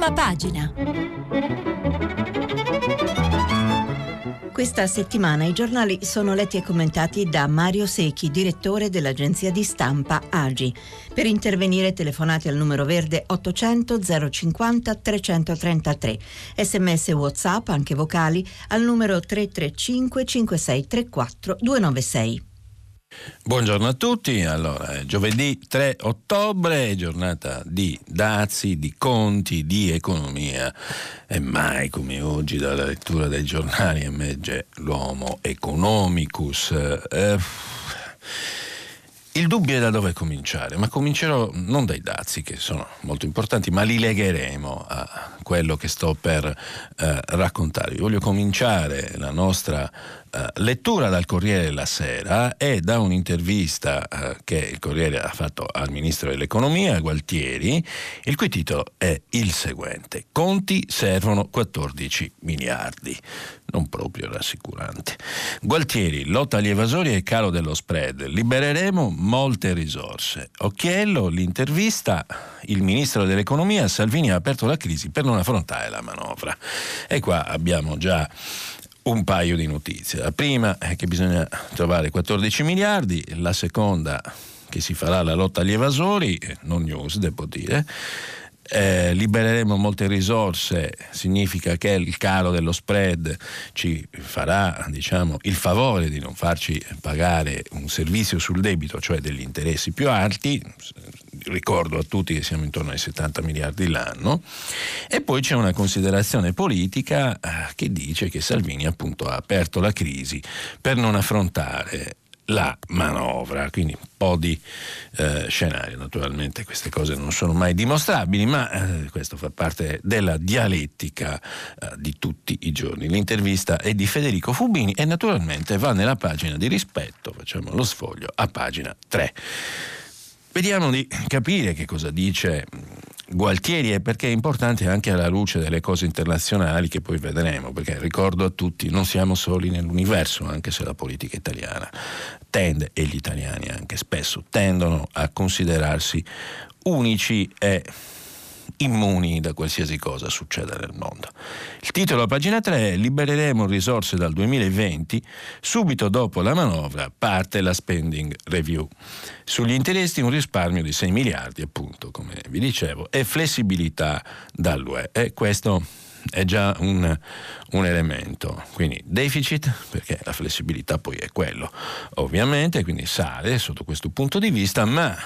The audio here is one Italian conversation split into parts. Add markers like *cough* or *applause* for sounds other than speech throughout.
Prima pagina. Questa settimana i giornali sono letti e commentati da Mario Secchi, direttore dell'agenzia di stampa AGI. Per intervenire telefonate al numero verde 800 050 333. Sms WhatsApp, anche vocali, al numero 335 5634 296. Buongiorno a tutti, allora giovedì 3 ottobre, giornata di dazi, di conti, di economia e mai come oggi dalla lettura dei giornali emerge l'uomo economicus. Eh, il dubbio è da dove cominciare, ma comincerò non dai dazi che sono molto importanti, ma li legheremo a quello che sto per eh, raccontarvi. Voglio cominciare la nostra lettura dal Corriere della Sera e da un'intervista uh, che il Corriere ha fatto al Ministro dell'Economia, Gualtieri, il cui titolo è il seguente. Conti servono 14 miliardi. Non proprio rassicurante. Gualtieri, lotta agli evasori e calo dello spread. Libereremo molte risorse. Occhiello, l'intervista, il Ministro dell'Economia, Salvini ha aperto la crisi per non affrontare la manovra. E qua abbiamo già un paio di notizie. La prima è che bisogna trovare 14 miliardi, la seconda che si farà la lotta agli evasori, non news devo dire. Eh, libereremo molte risorse, significa che il calo dello spread ci farà diciamo, il favore di non farci pagare un servizio sul debito, cioè degli interessi più alti, ricordo a tutti che siamo intorno ai 70 miliardi l'anno, e poi c'è una considerazione politica eh, che dice che Salvini appunto ha aperto la crisi per non affrontare la manovra, quindi un po' di eh, scenario. Naturalmente queste cose non sono mai dimostrabili, ma eh, questo fa parte della dialettica eh, di tutti i giorni. L'intervista è di Federico Fubini e naturalmente va nella pagina di rispetto, facciamo lo sfoglio, a pagina 3. Vediamo di capire che cosa dice Gualtieri e perché è importante anche alla luce delle cose internazionali che poi vedremo, perché ricordo a tutti, non siamo soli nell'universo, anche se la politica italiana tende, e gli italiani anche spesso, tendono a considerarsi unici e immuni da qualsiasi cosa succeda nel mondo. Il titolo a pagina 3 è Libereremo risorse dal 2020, subito dopo la manovra parte la spending review. Sugli interessi un risparmio di 6 miliardi, appunto, come vi dicevo, e flessibilità dall'UE. E questo è già un, un, elemento. Quindi deficit, perché la flessibilità poi è quello, ovviamente, quindi sale sotto questo punto di vista, ma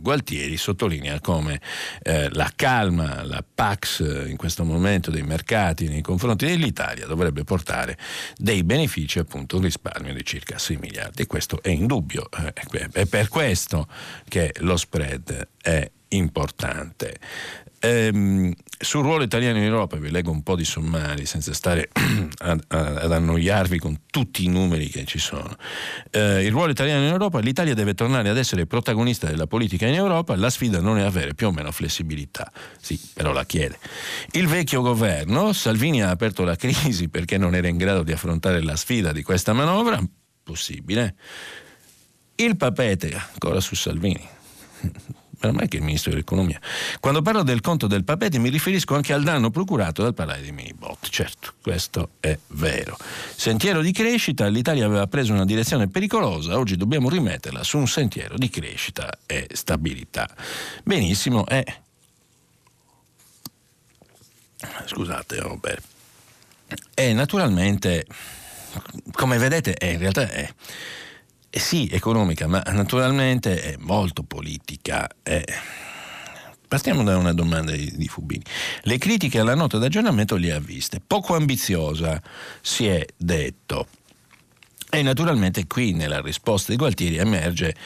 Gualtieri sottolinea come eh, la calma, la Pax eh, in questo momento dei mercati nei confronti dell'Italia dovrebbe portare dei benefici, appunto un risparmio di circa 6 miliardi. Questo è indubbio, eh, è per questo che lo spread è importante. Ehm, sul ruolo italiano in Europa vi leggo un po' di sommari senza stare *clears throat* ad, ad annoiarvi con tutti i numeri che ci sono. Eh, il ruolo italiano in Europa, l'Italia deve tornare ad essere protagonista della politica in Europa, la sfida non è avere più o meno flessibilità, sì, però la chiede. Il vecchio governo, Salvini ha aperto la crisi perché non era in grado di affrontare la sfida di questa manovra, possibile. Il papete, ancora su Salvini ormai che è il ministro dell'economia. Quando parlo del conto del papete mi riferisco anche al danno procurato dal parlare dei minibot. Certo, questo è vero. Sentiero di crescita, l'Italia aveva preso una direzione pericolosa, oggi dobbiamo rimetterla su un sentiero di crescita e stabilità. Benissimo, e... Scusate, beh. E naturalmente, come vedete, è, in realtà è eh sì, economica, ma naturalmente è molto politica. Eh. Partiamo da una domanda di, di Fubini. Le critiche alla nota d'aggiornamento le ha viste. Poco ambiziosa, si è detto. E naturalmente qui nella risposta di Gualtieri emerge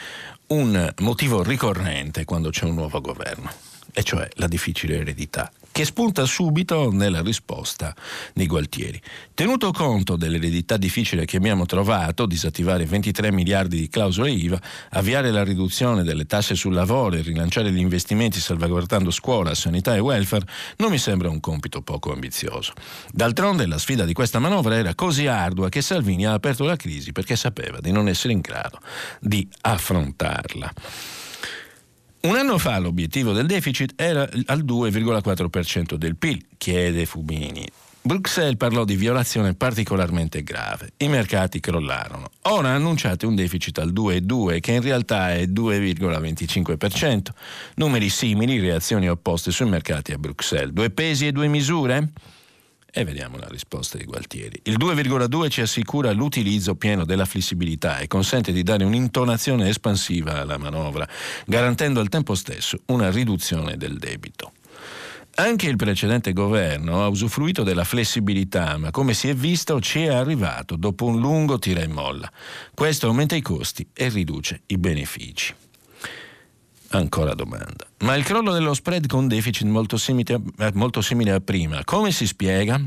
un motivo ricorrente quando c'è un nuovo governo, e cioè la difficile eredità che spunta subito nella risposta di Gualtieri. Tenuto conto dell'eredità difficile che abbiamo trovato, disattivare 23 miliardi di clausole IVA, avviare la riduzione delle tasse sul lavoro e rilanciare gli investimenti salvaguardando scuola, sanità e welfare, non mi sembra un compito poco ambizioso. D'altronde la sfida di questa manovra era così ardua che Salvini ha aperto la crisi perché sapeva di non essere in grado di affrontarla. Un anno fa l'obiettivo del deficit era al 2,4% del PIL, chiede Fubini. Bruxelles parlò di violazione particolarmente grave. I mercati crollarono. Ora annunciate un deficit al 2,2 che in realtà è 2,25%. Numeri simili, reazioni opposte sui mercati a Bruxelles. Due pesi e due misure? E vediamo la risposta di Gualtieri. Il 2,2 ci assicura l'utilizzo pieno della flessibilità e consente di dare un'intonazione espansiva alla manovra, garantendo al tempo stesso una riduzione del debito. Anche il precedente governo ha usufruito della flessibilità, ma come si è visto ci è arrivato dopo un lungo tira e molla. Questo aumenta i costi e riduce i benefici. Ancora domanda. Ma il crollo dello spread con deficit molto simile, a, molto simile a prima, come si spiega?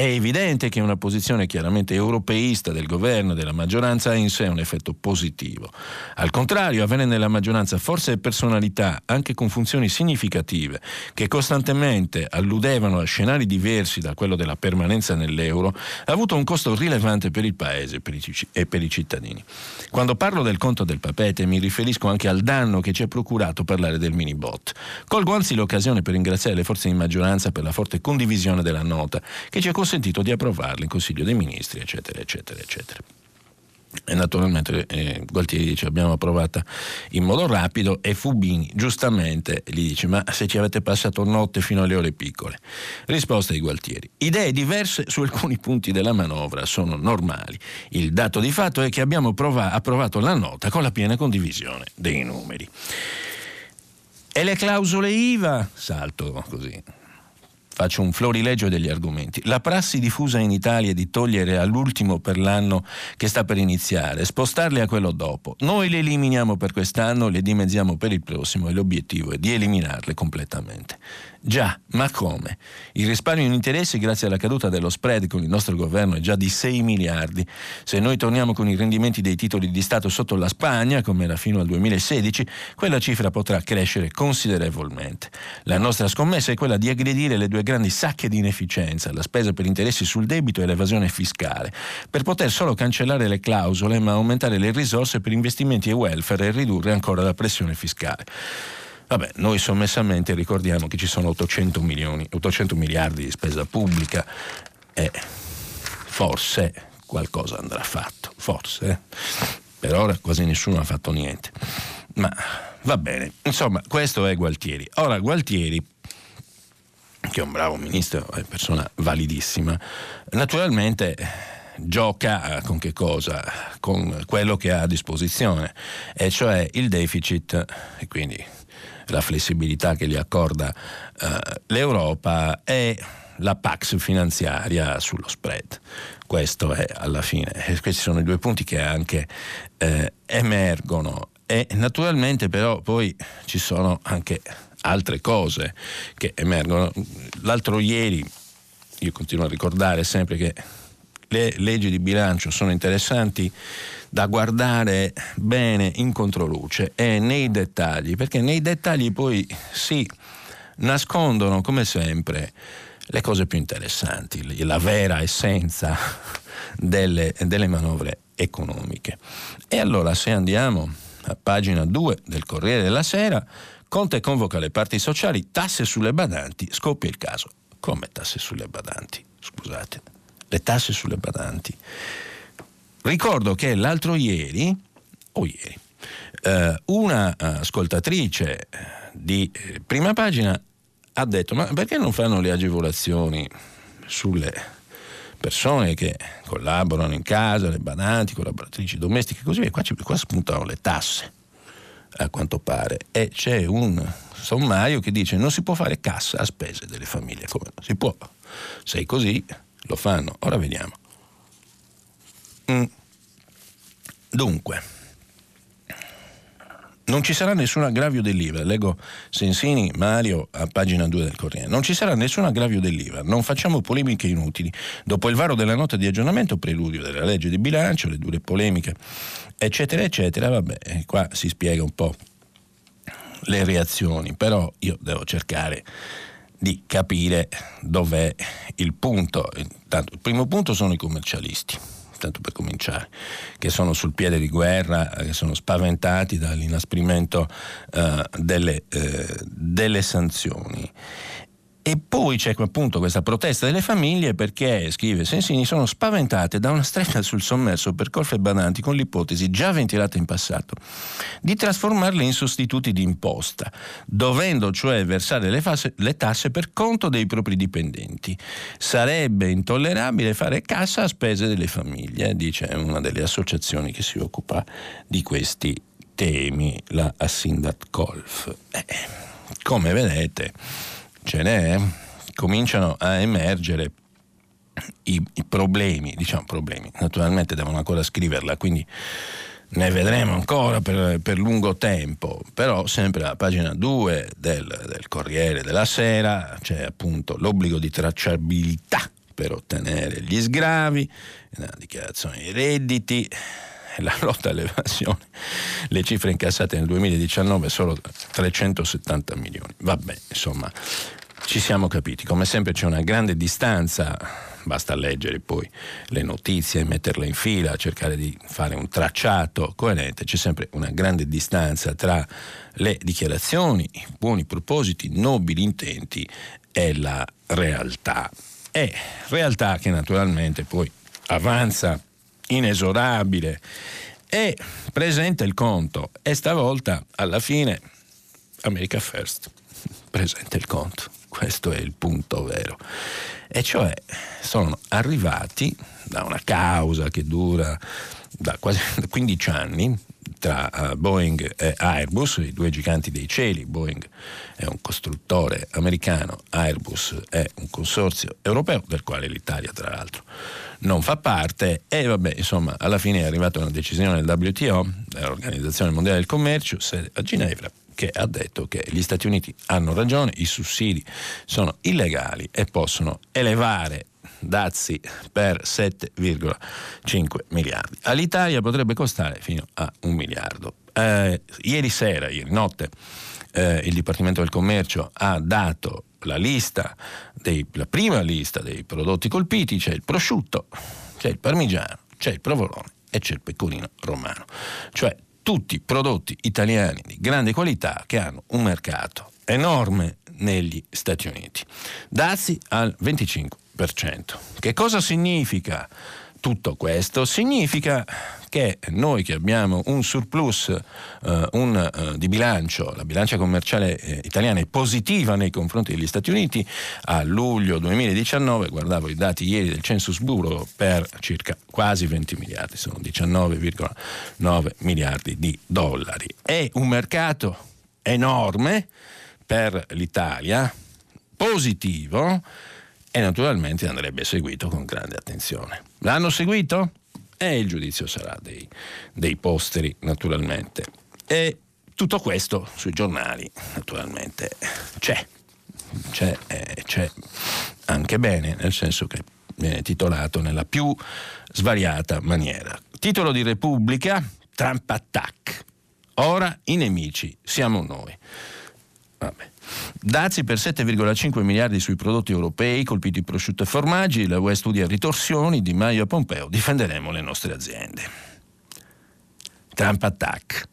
È evidente che una posizione chiaramente europeista del governo e della maggioranza ha in sé un effetto positivo. Al contrario, avere nella maggioranza forze e personalità, anche con funzioni significative, che costantemente alludevano a scenari diversi da quello della permanenza nell'euro, ha avuto un costo rilevante per il Paese e per i cittadini. Quando parlo del conto del papete mi riferisco anche al danno che ci è procurato parlare del mini bot. Colgo anzi l'occasione per ringraziare le forze di maggioranza per la forte condivisione della nota, che ci ha consentito di approvarlo in Consiglio dei Ministri, eccetera, eccetera, eccetera. E naturalmente eh, Gualtieri dice abbiamo approvata in modo rapido e Fubini giustamente gli dice ma se ci avete passato notte fino alle ore piccole. Risposta di Gualtieri. Idee diverse su alcuni punti della manovra sono normali. Il dato di fatto è che abbiamo prova- approvato la nota con la piena condivisione dei numeri. E le clausole IVA? Salto così faccio un florilegio degli argomenti. La prassi diffusa in Italia di togliere all'ultimo per l'anno che sta per iniziare, spostarle a quello dopo. Noi le eliminiamo per quest'anno, le dimezziamo per il prossimo e l'obiettivo è di eliminarle completamente. Già, ma come? Il risparmio in interessi grazie alla caduta dello spread con il nostro governo è già di 6 miliardi. Se noi torniamo con i rendimenti dei titoli di Stato sotto la Spagna, come era fino al 2016, quella cifra potrà crescere considerevolmente. La nostra scommessa è quella di aggredire le due grandi sacche di inefficienza, la spesa per interessi sul debito e l'evasione fiscale, per poter solo cancellare le clausole ma aumentare le risorse per investimenti e welfare e ridurre ancora la pressione fiscale. Vabbè, noi sommessamente ricordiamo che ci sono 800, milioni, 800 miliardi di spesa pubblica e forse qualcosa andrà fatto, forse. Eh? Per ora quasi nessuno ha fatto niente. Ma va bene, insomma, questo è Gualtieri. Ora, Gualtieri che è un bravo ministro, è una persona validissima, naturalmente gioca con che cosa? Con quello che ha a disposizione, e cioè il deficit, e quindi la flessibilità che gli accorda eh, l'Europa e la Pax finanziaria sullo spread. Questo è alla fine, questi sono i due punti che anche eh, emergono e naturalmente però poi ci sono anche altre cose che emergono. L'altro ieri, io continuo a ricordare sempre che le leggi di bilancio sono interessanti da guardare bene in controluce e nei dettagli, perché nei dettagli poi si nascondono come sempre le cose più interessanti, la vera essenza delle, delle manovre economiche. E allora se andiamo a pagina 2 del Corriere della Sera, Conte convoca le parti sociali, tasse sulle badanti, scoppia il caso. Come tasse sulle badanti? Scusate, le tasse sulle badanti Ricordo che l'altro ieri, o ieri, eh, una ascoltatrice di eh, prima pagina ha detto ma perché non fanno le agevolazioni sulle persone che collaborano in casa, le badanti, collaboratrici domestiche così via, qua, qua spuntano le tasse a quanto pare. E c'è un sommario che dice non si può fare cassa a spese delle famiglie, come si può, se è così lo fanno, ora vediamo. Mm. Dunque, non ci sarà nessun aggravio dell'IVA, leggo Sensini Mario a pagina 2 del Corriere, non ci sarà nessun aggravio dell'IVA, non facciamo polemiche inutili. Dopo il varo della nota di aggiornamento, preludio della legge di bilancio, le dure polemiche, eccetera, eccetera, vabbè, qua si spiega un po' le reazioni, però io devo cercare di capire dov'è il punto. Intanto, il primo punto sono i commercialisti tanto per cominciare, che sono sul piede di guerra, che sono spaventati dall'inasprimento eh, delle, eh, delle sanzioni. E poi c'è appunto questa protesta delle famiglie perché, scrive Sensini, sono spaventate da una stretta sul sommerso per colfe badanti con l'ipotesi già ventilata in passato di trasformarle in sostituti di imposta, dovendo cioè versare le, fase, le tasse per conto dei propri dipendenti. Sarebbe intollerabile fare cassa a spese delle famiglie, dice una delle associazioni che si occupa di questi temi, la Assindat Golf. Eh, come vedete ce n'è, cominciano a emergere i, i, problemi, diciamo problemi, naturalmente devono ancora scriverla, quindi ne vedremo ancora per, per lungo tempo, però sempre alla pagina 2 del, del Corriere della Sera c'è appunto l'obbligo di tracciabilità per ottenere gli sgravi, la dichiarazione dei redditi, *laughs* la lotta all'evasione. Le cifre incassate nel 2019 sono 370 milioni. Vabbè, insomma, ci siamo capiti. Come sempre c'è una grande distanza, basta leggere poi le notizie, metterle in fila, cercare di fare un tracciato coerente. C'è sempre una grande distanza tra le dichiarazioni, i buoni propositi, i nobili intenti e la realtà. E realtà che naturalmente poi avanza inesorabile e presenta il conto e stavolta alla fine America First presenta il conto. Questo è il punto vero. E cioè sono arrivati da una causa che dura da quasi 15 anni tra uh, Boeing e Airbus, i due giganti dei cieli. Boeing è un costruttore americano, Airbus è un consorzio europeo del quale l'Italia tra l'altro non fa parte e vabbè insomma alla fine è arrivata una decisione del WTO, dell'Organizzazione Mondiale del Commercio, a Ginevra, che ha detto che gli Stati Uniti hanno ragione, i sussidi sono illegali e possono elevare dazi per 7,5 miliardi. All'Italia potrebbe costare fino a un miliardo. Eh, ieri sera, ieri notte, eh, il Dipartimento del Commercio ha dato la lista, dei, la prima lista dei prodotti colpiti, c'è il prosciutto, c'è il parmigiano, c'è il provolone e c'è il pecorino romano. Cioè tutti prodotti italiani di grande qualità che hanno un mercato enorme negli Stati Uniti. Dazi al 25%. Che cosa significa tutto questo? Significa che noi che abbiamo un surplus eh, un, eh, di bilancio, la bilancia commerciale eh, italiana è positiva nei confronti degli Stati Uniti, a luglio 2019, guardavo i dati ieri del Census Bureau, per circa quasi 20 miliardi, sono 19,9 miliardi di dollari. È un mercato enorme per l'Italia, positivo, e naturalmente andrebbe seguito con grande attenzione. L'hanno seguito? E il giudizio sarà dei, dei posteri, naturalmente. E tutto questo sui giornali, naturalmente, c'è. C'è, eh, c'è anche bene, nel senso che viene titolato nella più svariata maniera. Titolo di Repubblica, Trump Attack. Ora i nemici siamo noi. Vabbè. Dazi per 7,5 miliardi sui prodotti europei, colpiti prosciutto e formaggi, la UE studia ritorsioni, Di Maio e Pompeo, difenderemo le nostre aziende. Trump attack.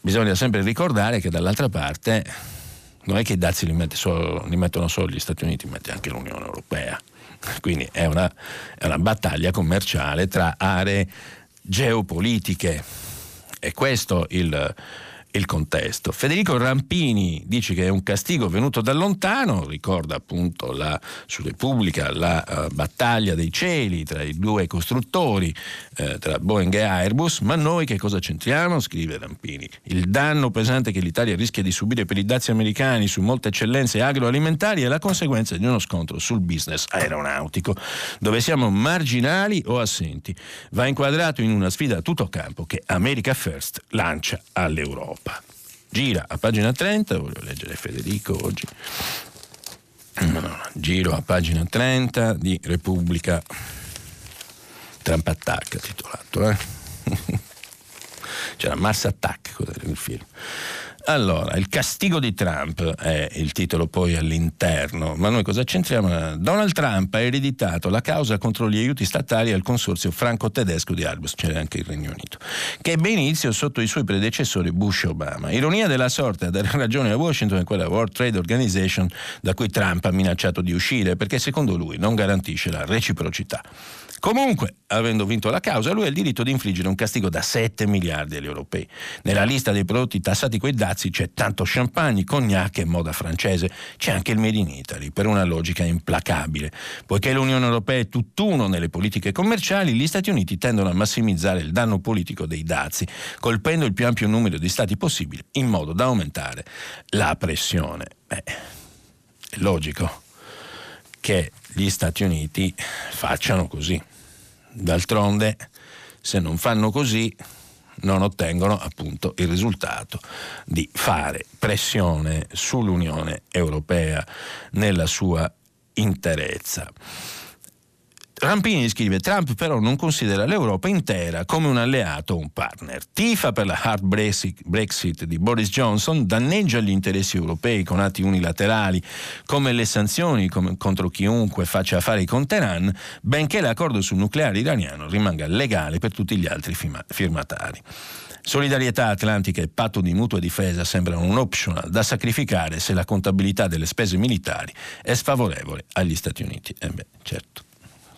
Bisogna sempre ricordare che dall'altra parte non è che i dazi li, mette solo, li mettono solo gli Stati Uniti, mette anche l'Unione Europea. Quindi è una, è una battaglia commerciale tra aree geopolitiche. E questo il il contesto. Federico Rampini dice che è un castigo venuto da lontano, ricorda appunto la, su Repubblica la uh, battaglia dei cieli tra i due costruttori, uh, tra Boeing e Airbus, ma noi che cosa c'entriamo? Scrive Rampini. Il danno pesante che l'Italia rischia di subire per i dazi americani su molte eccellenze agroalimentari è la conseguenza di uno scontro sul business aeronautico, dove siamo marginali o assenti. Va inquadrato in una sfida a tutto campo che America First lancia all'Europa. Europa. Gira a pagina 30, voglio leggere Federico oggi. No, no, giro a pagina 30 di Repubblica Trump Attack titolato. Eh? *laughs* C'era Mars Attack, il film. Allora, il castigo di Trump è il titolo poi all'interno, ma noi cosa c'entriamo? Donald Trump ha ereditato la causa contro gli aiuti statali al consorzio franco-tedesco di Airbus, c'è anche il Regno Unito, che ebbe inizio sotto i suoi predecessori Bush e Obama. Ironia della sorte a dare ragione a Washington è quella World Trade Organization da cui Trump ha minacciato di uscire perché secondo lui non garantisce la reciprocità. Comunque, avendo vinto la causa, lui ha il diritto di infliggere un castigo da 7 miliardi agli europei. Nella lista dei prodotti tassati coi dazi c'è tanto champagne, cognac e moda francese. C'è anche il Made in Italy, per una logica implacabile. Poiché l'Unione Europea è tutt'uno nelle politiche commerciali, gli Stati Uniti tendono a massimizzare il danno politico dei dazi, colpendo il più ampio numero di Stati possibile, in modo da aumentare la pressione. Beh, è logico che gli Stati Uniti facciano così. D'altronde, se non fanno così, non ottengono appunto il risultato di fare pressione sull'Unione Europea nella sua interezza. Rampini scrive: Trump però non considera l'Europa intera come un alleato o un partner. Tifa per la hard Brexit di Boris Johnson, danneggia gli interessi europei con atti unilaterali come le sanzioni come contro chiunque faccia affari con Teheran, benché l'accordo sul nucleare iraniano rimanga legale per tutti gli altri firmatari. Solidarietà atlantica e patto di mutua difesa sembrano un optional da sacrificare se la contabilità delle spese militari è sfavorevole agli Stati Uniti. Eh beh, certo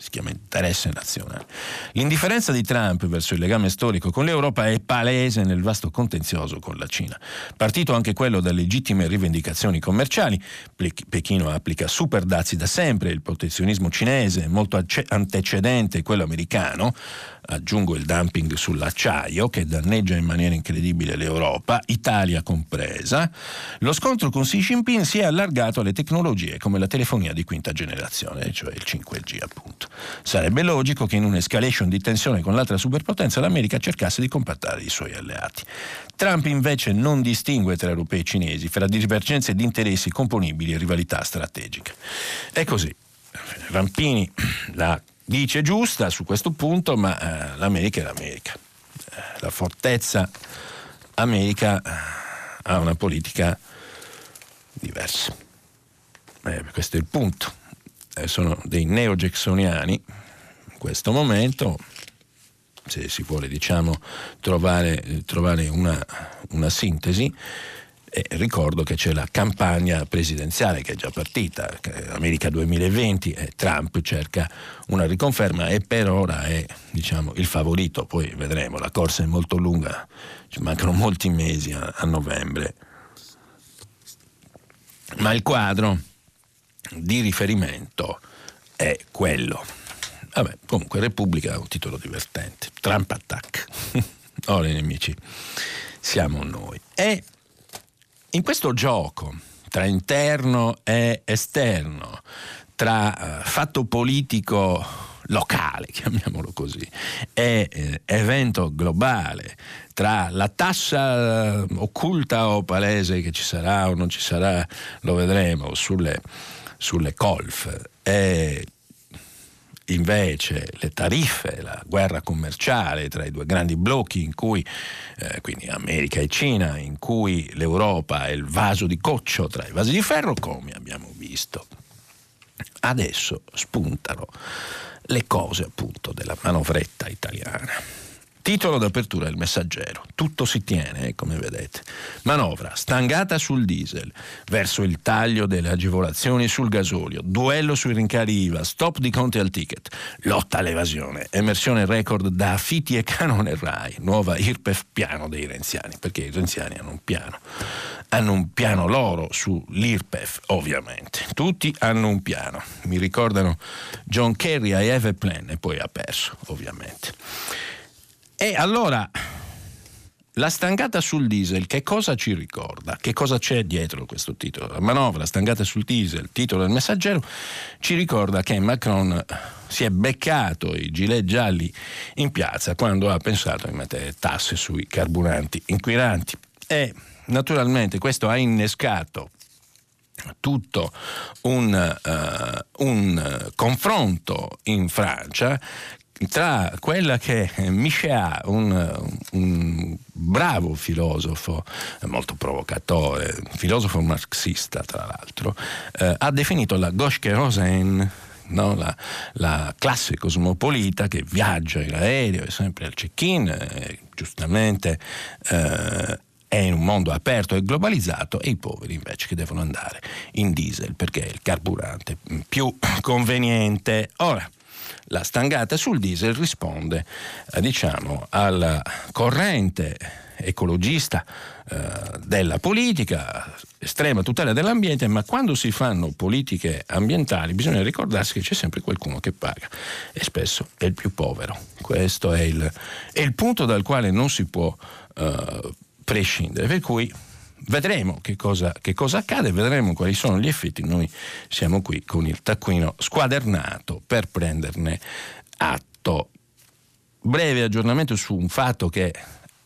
si chiama interesse nazionale. L'indifferenza di Trump verso il legame storico con l'Europa è palese nel vasto contenzioso con la Cina. Partito anche quello da legittime rivendicazioni commerciali, Pechino applica super dazi da sempre, il protezionismo cinese è molto antecedente quello americano, aggiungo il dumping sull'acciaio che danneggia in maniera incredibile l'Europa, Italia compresa, lo scontro con Xi Jinping si è allargato alle tecnologie come la telefonia di quinta generazione, cioè il 5G appunto. Sarebbe logico che in un'escalation di tensione con l'altra superpotenza l'America cercasse di compattare i suoi alleati. Trump invece non distingue tra europei e cinesi, fra divergenze di interessi componibili e rivalità strategiche. È così. Rampini la dice giusta su questo punto, ma eh, l'America è l'America. Eh, la fortezza America eh, ha una politica diversa. Eh, questo è il punto. Eh, sono dei neo-jacksoniani in questo momento, se si vuole diciamo, trovare, trovare una, una sintesi, e ricordo che c'è la campagna presidenziale che è già partita, America 2020, e Trump cerca una riconferma e per ora è diciamo, il favorito, poi vedremo, la corsa è molto lunga, ci mancano molti mesi a, a novembre. Ma il quadro di riferimento è quello. Vabbè, comunque Repubblica ha un titolo divertente, Trump Attack. *laughs* Ora i nemici siamo noi. E in questo gioco tra interno e esterno, tra uh, fatto politico locale, *laughs* chiamiamolo così, e eh, evento globale, tra la tassa uh, occulta o palese che ci sarà o non ci sarà, lo vedremo, sulle, sulle colf, e invece le tariffe, la guerra commerciale tra i due grandi blocchi in cui, eh, quindi America e Cina, in cui l'Europa è il vaso di coccio tra i vasi di ferro, come abbiamo visto. Adesso spuntano le cose appunto della manovretta italiana. Titolo d'apertura del messaggero. Tutto si tiene, eh, come vedete. Manovra stangata sul diesel, verso il taglio delle agevolazioni sul gasolio, duello sui rincari IVA, stop di conti al ticket, lotta all'evasione, emersione record da affitti e canone RAI, nuova IRPEF piano dei renziani, perché i renziani hanno un piano. Hanno un piano loro sull'IRPEF, ovviamente. Tutti hanno un piano. Mi ricordano John Kerry a Eve Plan e poi ha perso, ovviamente. E allora la stangata sul diesel, che cosa ci ricorda? Che cosa c'è dietro questo titolo? La manovra stangata sul diesel, titolo del messaggero, ci ricorda che Macron si è beccato i gilet gialli in piazza quando ha pensato di mettere tasse sui carburanti inquinanti. E naturalmente questo ha innescato tutto un, uh, un confronto in Francia tra quella che Michéa, un, un, bravo filosofo, molto provocatore, filosofo marxista tra l'altro, eh, ha definito la gauche kérosène No? La, la, classe cosmopolita che viaggia in aereo, è sempre al check-in, giustamente eh, è in un mondo aperto e globalizzato e i poveri invece che devono andare in diesel perché è il carburante più conveniente. Ora, la stangata sul diesel risponde eh, diciamo, alla corrente ecologista eh, della politica, estrema tutela dell'ambiente, ma quando si fanno politiche ambientali bisogna ricordarsi che c'è sempre qualcuno che paga e spesso è il più povero. Questo è il, è il punto dal quale non si può eh, prescindere. Per cui vedremo che cosa, che cosa, accade, vedremo quali sono gli effetti. Noi siamo qui con il taccuino squadernato per prenderne atto. Breve aggiornamento su un fatto che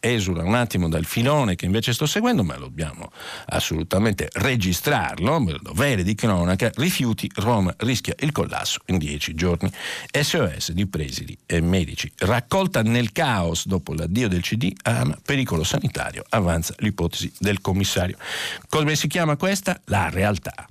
esula un attimo dal filone che invece sto seguendo, ma dobbiamo assolutamente registrarlo, dovere di cronaca, rifiuti, Roma rischia il collasso in dieci giorni. SOS di presidi e medici. Raccolta nel caos dopo l'addio del CD, ama pericolo sanitario, avanza l'ipotesi del commissario. Come si chiama questa? La realtà,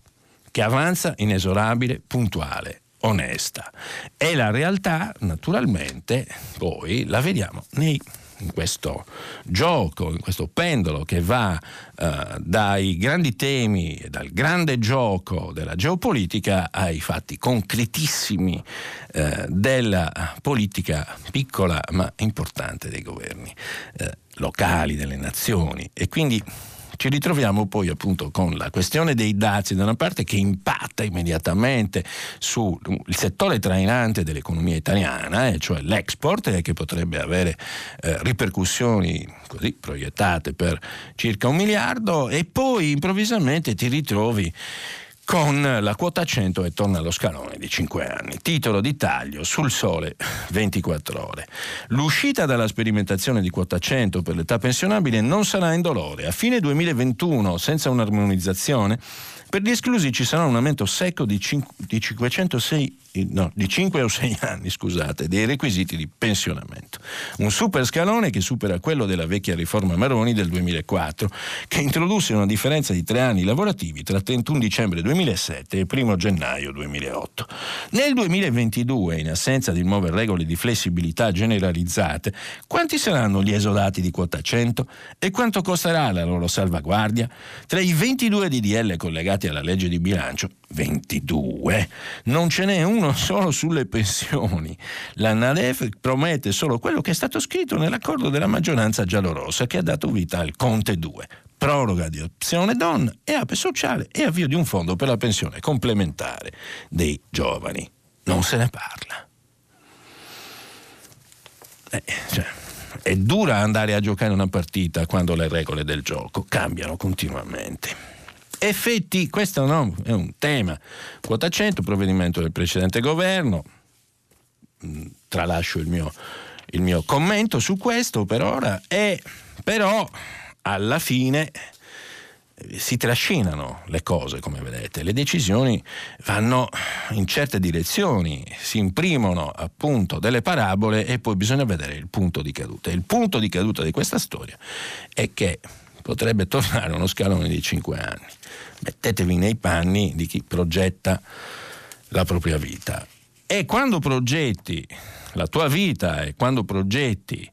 che avanza inesorabile, puntuale, onesta. E la realtà, naturalmente, poi la vediamo nei in questo gioco, in questo pendolo che va eh, dai grandi temi, dal grande gioco della geopolitica ai fatti concretissimi eh, della politica piccola ma importante dei governi eh, locali, delle nazioni. E quindi ci ritroviamo poi appunto con la questione dei dazi da una parte che impatta immediatamente sul settore trainante dell'economia italiana, eh, cioè l'export, e che potrebbe avere eh, ripercussioni così proiettate per circa un miliardo, e poi improvvisamente ti ritrovi con la quota 100 e torna allo scalone di 5 anni. Titolo di taglio sul sole 24 ore. L'uscita dalla sperimentazione di quota 100 per l'età pensionabile non sarà indolore. A fine 2021, senza un'armonizzazione, per gli esclusi ci sarà un aumento secco di, 5, di 506 no, di 5 o 6 anni, scusate, dei requisiti di pensionamento. Un super scalone che supera quello della vecchia riforma Maroni del 2004, che introdusse una differenza di tre anni lavorativi tra 31 dicembre 2007 e 1 gennaio 2008. Nel 2022, in assenza di nuove regole di flessibilità generalizzate, quanti saranno gli esodati di quota 100 e quanto costerà la loro salvaguardia? Tra i 22 DDL collegati alla legge di bilancio, 22, non ce n'è uno *laughs* solo sulle pensioni. La NADEF promette solo quello che è stato scritto nell'accordo della maggioranza giallorossa che ha dato vita al Conte 2 proroga di opzione donna e ape sociale e avvio di un fondo per la pensione complementare dei giovani. Non se ne parla. Eh, cioè, è dura andare a giocare una partita quando le regole del gioco cambiano continuamente. Effetti, questo no, è un tema. Quota 100, provvedimento del precedente governo, mm, tralascio il mio, il mio commento su questo per ora, e però alla fine eh, si trascinano le cose, come vedete, le decisioni vanno in certe direzioni, si imprimono appunto delle parabole e poi bisogna vedere il punto di caduta. Il punto di caduta di questa storia è che potrebbe tornare uno scalone di 5 anni. Mettetevi nei panni di chi progetta la propria vita. E quando progetti la tua vita e quando progetti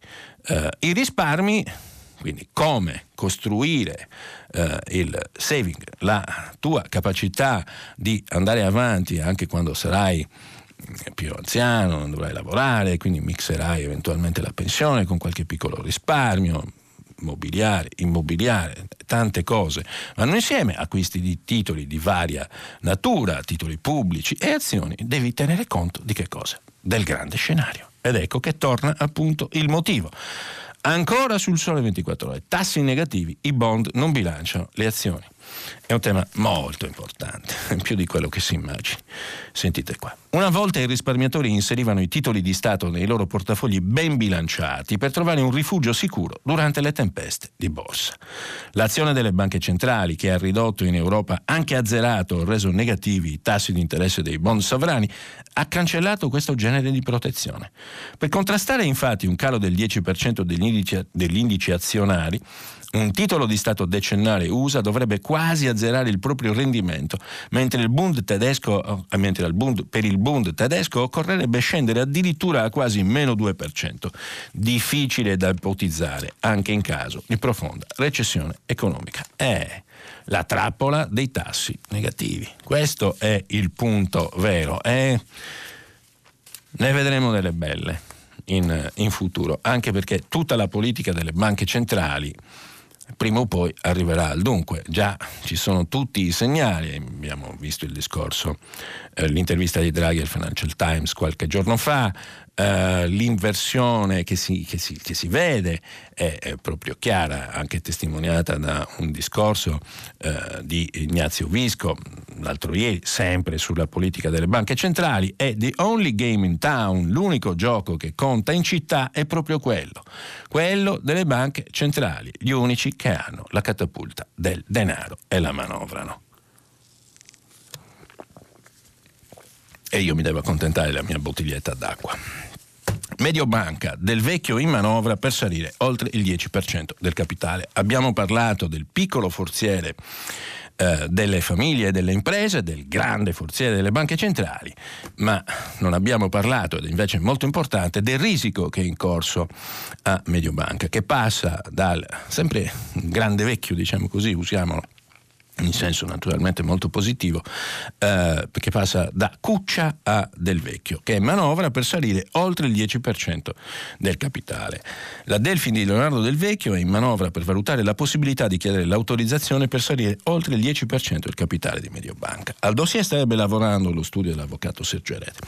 eh, i risparmi, quindi come costruire eh, il saving, la tua capacità di andare avanti anche quando sarai più anziano, non dovrai lavorare, quindi mixerai eventualmente la pensione con qualche piccolo risparmio, mobiliare, immobiliare, tante cose, vanno insieme, acquisti di titoli di varia natura, titoli pubblici e azioni, devi tenere conto di che cosa? Del grande scenario. Ed ecco che torna appunto il motivo. Ancora sul sole 24 ore, tassi negativi, i bond non bilanciano le azioni. È un tema molto importante, *laughs* più di quello che si immagini. Sentite qua. Una volta i risparmiatori inserivano i titoli di Stato nei loro portafogli ben bilanciati per trovare un rifugio sicuro durante le tempeste di borsa. L'azione delle banche centrali, che ha ridotto in Europa anche azzerato o reso negativi i tassi di interesse dei bond sovrani, ha cancellato questo genere di protezione. Per contrastare infatti un calo del 10% degli indici, degli indici azionari, un titolo di Stato decennale USA dovrebbe quasi azzerare il proprio rendimento, mentre, il Bund tedesco, eh, mentre il Bund, per il Bund tedesco occorrerebbe scendere addirittura a quasi meno 2%. Difficile da ipotizzare, anche in caso di profonda recessione economica. È la trappola dei tassi negativi. Questo è il punto vero. E ne vedremo delle belle. In, in futuro, anche perché tutta la politica delle banche centrali prima o poi arriverà al dunque. Già ci sono tutti i segnali, abbiamo visto il discorso, eh, l'intervista di Draghi al Financial Times qualche giorno fa, eh, l'inversione che si, che, si, che si, vede è, è, proprio chiara, anche testimoniata da un discorso eh, di Ignazio Visco l'altro ieri, sempre sulla politica delle banche centrali, è the only game in town, l'unico gioco che conta in città è proprio quello, quello delle banche centrali, gli unici che hanno la catapulta del denaro e la manovrano. E io mi devo accontentare della mia bottiglietta d'acqua. Mediobanca del vecchio in manovra per salire oltre il 10% del capitale. Abbiamo parlato del piccolo forziere eh, delle famiglie e delle imprese, del grande forziere delle banche centrali, ma non abbiamo parlato, ed invece è molto importante, del risico che è in corso a Mediobanca, che passa dal sempre grande vecchio, diciamo così, usiamolo in senso naturalmente molto positivo, eh, perché passa da Cuccia a Del Vecchio, che è manovra per salire oltre il 10% del capitale. La Delfin di Leonardo Del Vecchio è in manovra per valutare la possibilità di chiedere l'autorizzazione per salire oltre il 10% del capitale di Mediobanca. Al dossier starebbe lavorando lo studio dell'avvocato Sergio Erete.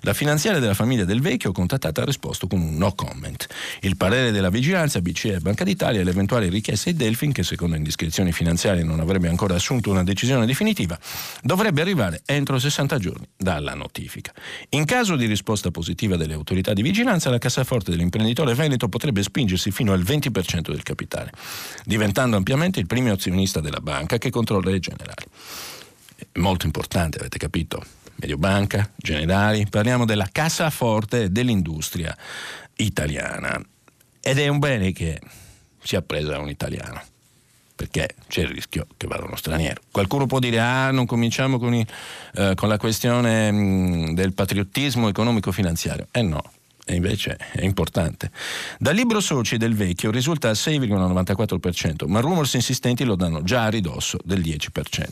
La finanziaria della famiglia Del Vecchio, contattata, ha risposto con un no comment. Il parere della vigilanza BCE e Banca d'Italia e l'eventuale richiesta di Delfin, che secondo indiscrezioni finanziarie non avrebbe ancora assunto una decisione definitiva, dovrebbe arrivare entro 60 giorni dalla notifica. In caso di risposta positiva delle autorità di vigilanza, la cassaforte dell'imprenditore Veneto potrebbe spingersi fino al 20% del capitale, diventando ampiamente il primo azionista della banca che controlla le generali. Molto importante, avete capito? Mediobanca, generali, parliamo della cassaforte dell'industria italiana. Ed è un bene che sia presa un italiano perché c'è il rischio che vada uno straniero. Qualcuno può dire ah non cominciamo con, i, eh, con la questione mh, del patriottismo economico-finanziario. Eh no, e invece è importante. Dal libro soci del vecchio risulta al 6,94%, ma rumors insistenti lo danno già a ridosso del 10%.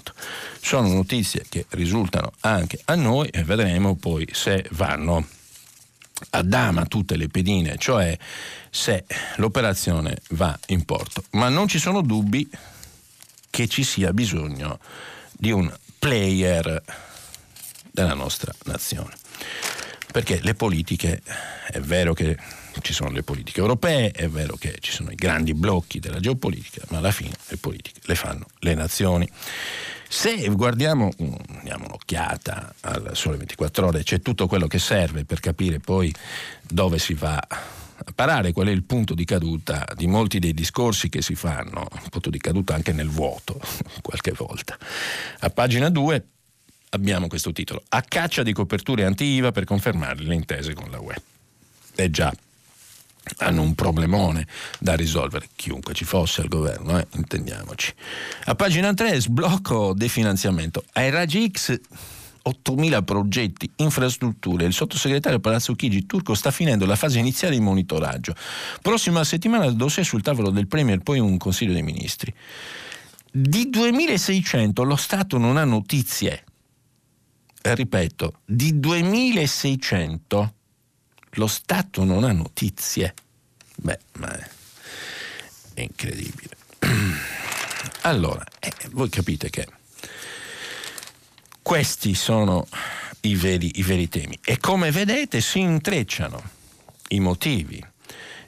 Sono notizie che risultano anche a noi e vedremo poi se vanno a tutte le pedine, cioè se l'operazione va in porto. Ma non ci sono dubbi che ci sia bisogno di un player della nostra nazione. Perché le politiche, è vero che ci sono le politiche europee, è vero che ci sono i grandi blocchi della geopolitica, ma alla fine le politiche le fanno le nazioni. Se guardiamo, mm, diamo un'occhiata al Sole 24 ore, c'è tutto quello che serve per capire poi dove si va a parare, qual è il punto di caduta di molti dei discorsi che si fanno, un punto di caduta anche nel vuoto *laughs* qualche volta. A pagina 2 abbiamo questo titolo, a caccia di coperture anti-IVA per confermare le intese con la UE. E già, hanno un problemone da risolvere, chiunque ci fosse al governo, eh, intendiamoci. A pagina 3, sblocco definanziamento. Ai raggi X 8.000 progetti, infrastrutture. Il sottosegretario Palazzo Chigi Turco sta finendo la fase iniziale di monitoraggio. Prossima settimana il dossier sul tavolo del Premier, poi un Consiglio dei Ministri. Di 2.600 lo Stato non ha notizie. Ripeto, di 2.600 lo Stato non ha notizie. Beh, ma è, incredibile. *clears throat* Allora, eh, voi capite che questi sono i veri, i veri temi e come vedete si intrecciano i motivi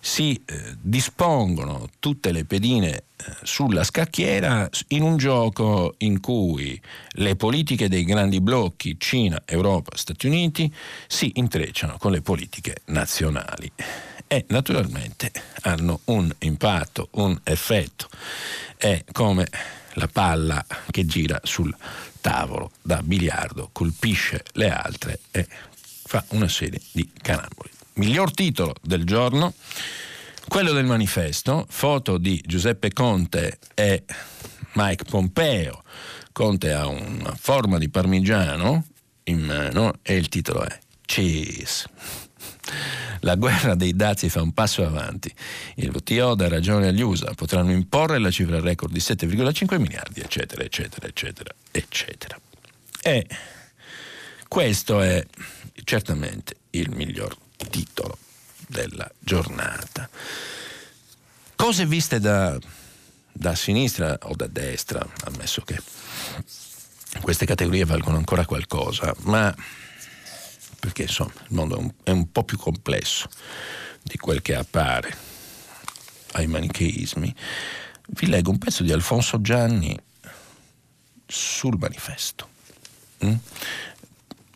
si eh, dispongono tutte le pedine eh, sulla scacchiera in un gioco in cui le politiche dei grandi blocchi Cina, Europa, Stati Uniti si intrecciano con le politiche nazionali e naturalmente hanno un impatto, un effetto. È come la palla che gira sul tavolo da biliardo, colpisce le altre e fa una serie di canamboli. Miglior titolo del giorno, quello del manifesto, foto di Giuseppe Conte e Mike Pompeo. Conte ha una forma di parmigiano in mano e il titolo è Cheese. La guerra dei dazi fa un passo avanti. Il WTO dà ragione agli USA, potranno imporre la cifra record di 7,5 miliardi, eccetera, eccetera, eccetera, eccetera. E questo è certamente il miglior titolo della giornata. Cose viste da, da sinistra o da destra, ammesso che queste categorie valgono ancora qualcosa, ma perché insomma il mondo è un, è un po' più complesso di quel che appare ai manicheismi. Vi leggo un pezzo di Alfonso Gianni sul manifesto. Mm?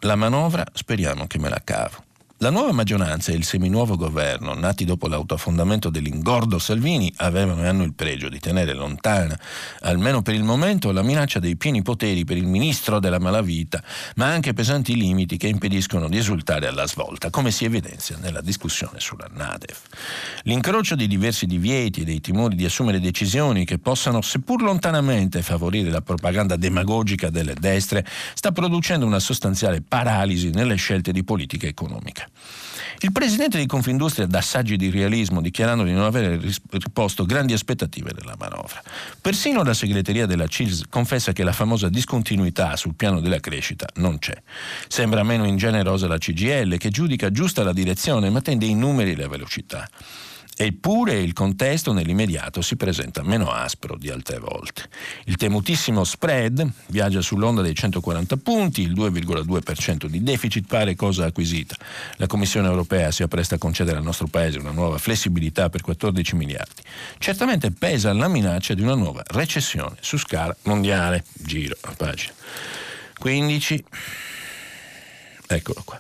La manovra speriamo che me la cavo. La nuova maggioranza e il seminuovo governo, nati dopo l'autoaffondamento dell'ingordo Salvini, avevano e hanno il pregio di tenere lontana, almeno per il momento, la minaccia dei pieni poteri per il ministro della malavita, ma anche pesanti limiti che impediscono di esultare alla svolta, come si evidenzia nella discussione sulla NADEF. L'incrocio di diversi divieti e dei timori di assumere decisioni che possano, seppur lontanamente, favorire la propaganda demagogica delle destre, sta producendo una sostanziale paralisi nelle scelte di politica economica. Il presidente di Confindustria dà saggi di realismo dichiarando di non avere riposto grandi aspettative della manovra. Persino la segreteria della CILS confessa che la famosa discontinuità sul piano della crescita non c'è. Sembra meno ingenerosa la CGL che giudica giusta la direzione ma tende i numeri e la velocità. Eppure il contesto nell'immediato si presenta meno aspro di altre volte. Il temutissimo spread viaggia sull'onda dei 140 punti, il 2,2% di deficit pare cosa acquisita. La Commissione europea si appresta a concedere al nostro Paese una nuova flessibilità per 14 miliardi. Certamente pesa la minaccia di una nuova recessione su scala mondiale. Giro a pagina 15. Eccolo qua.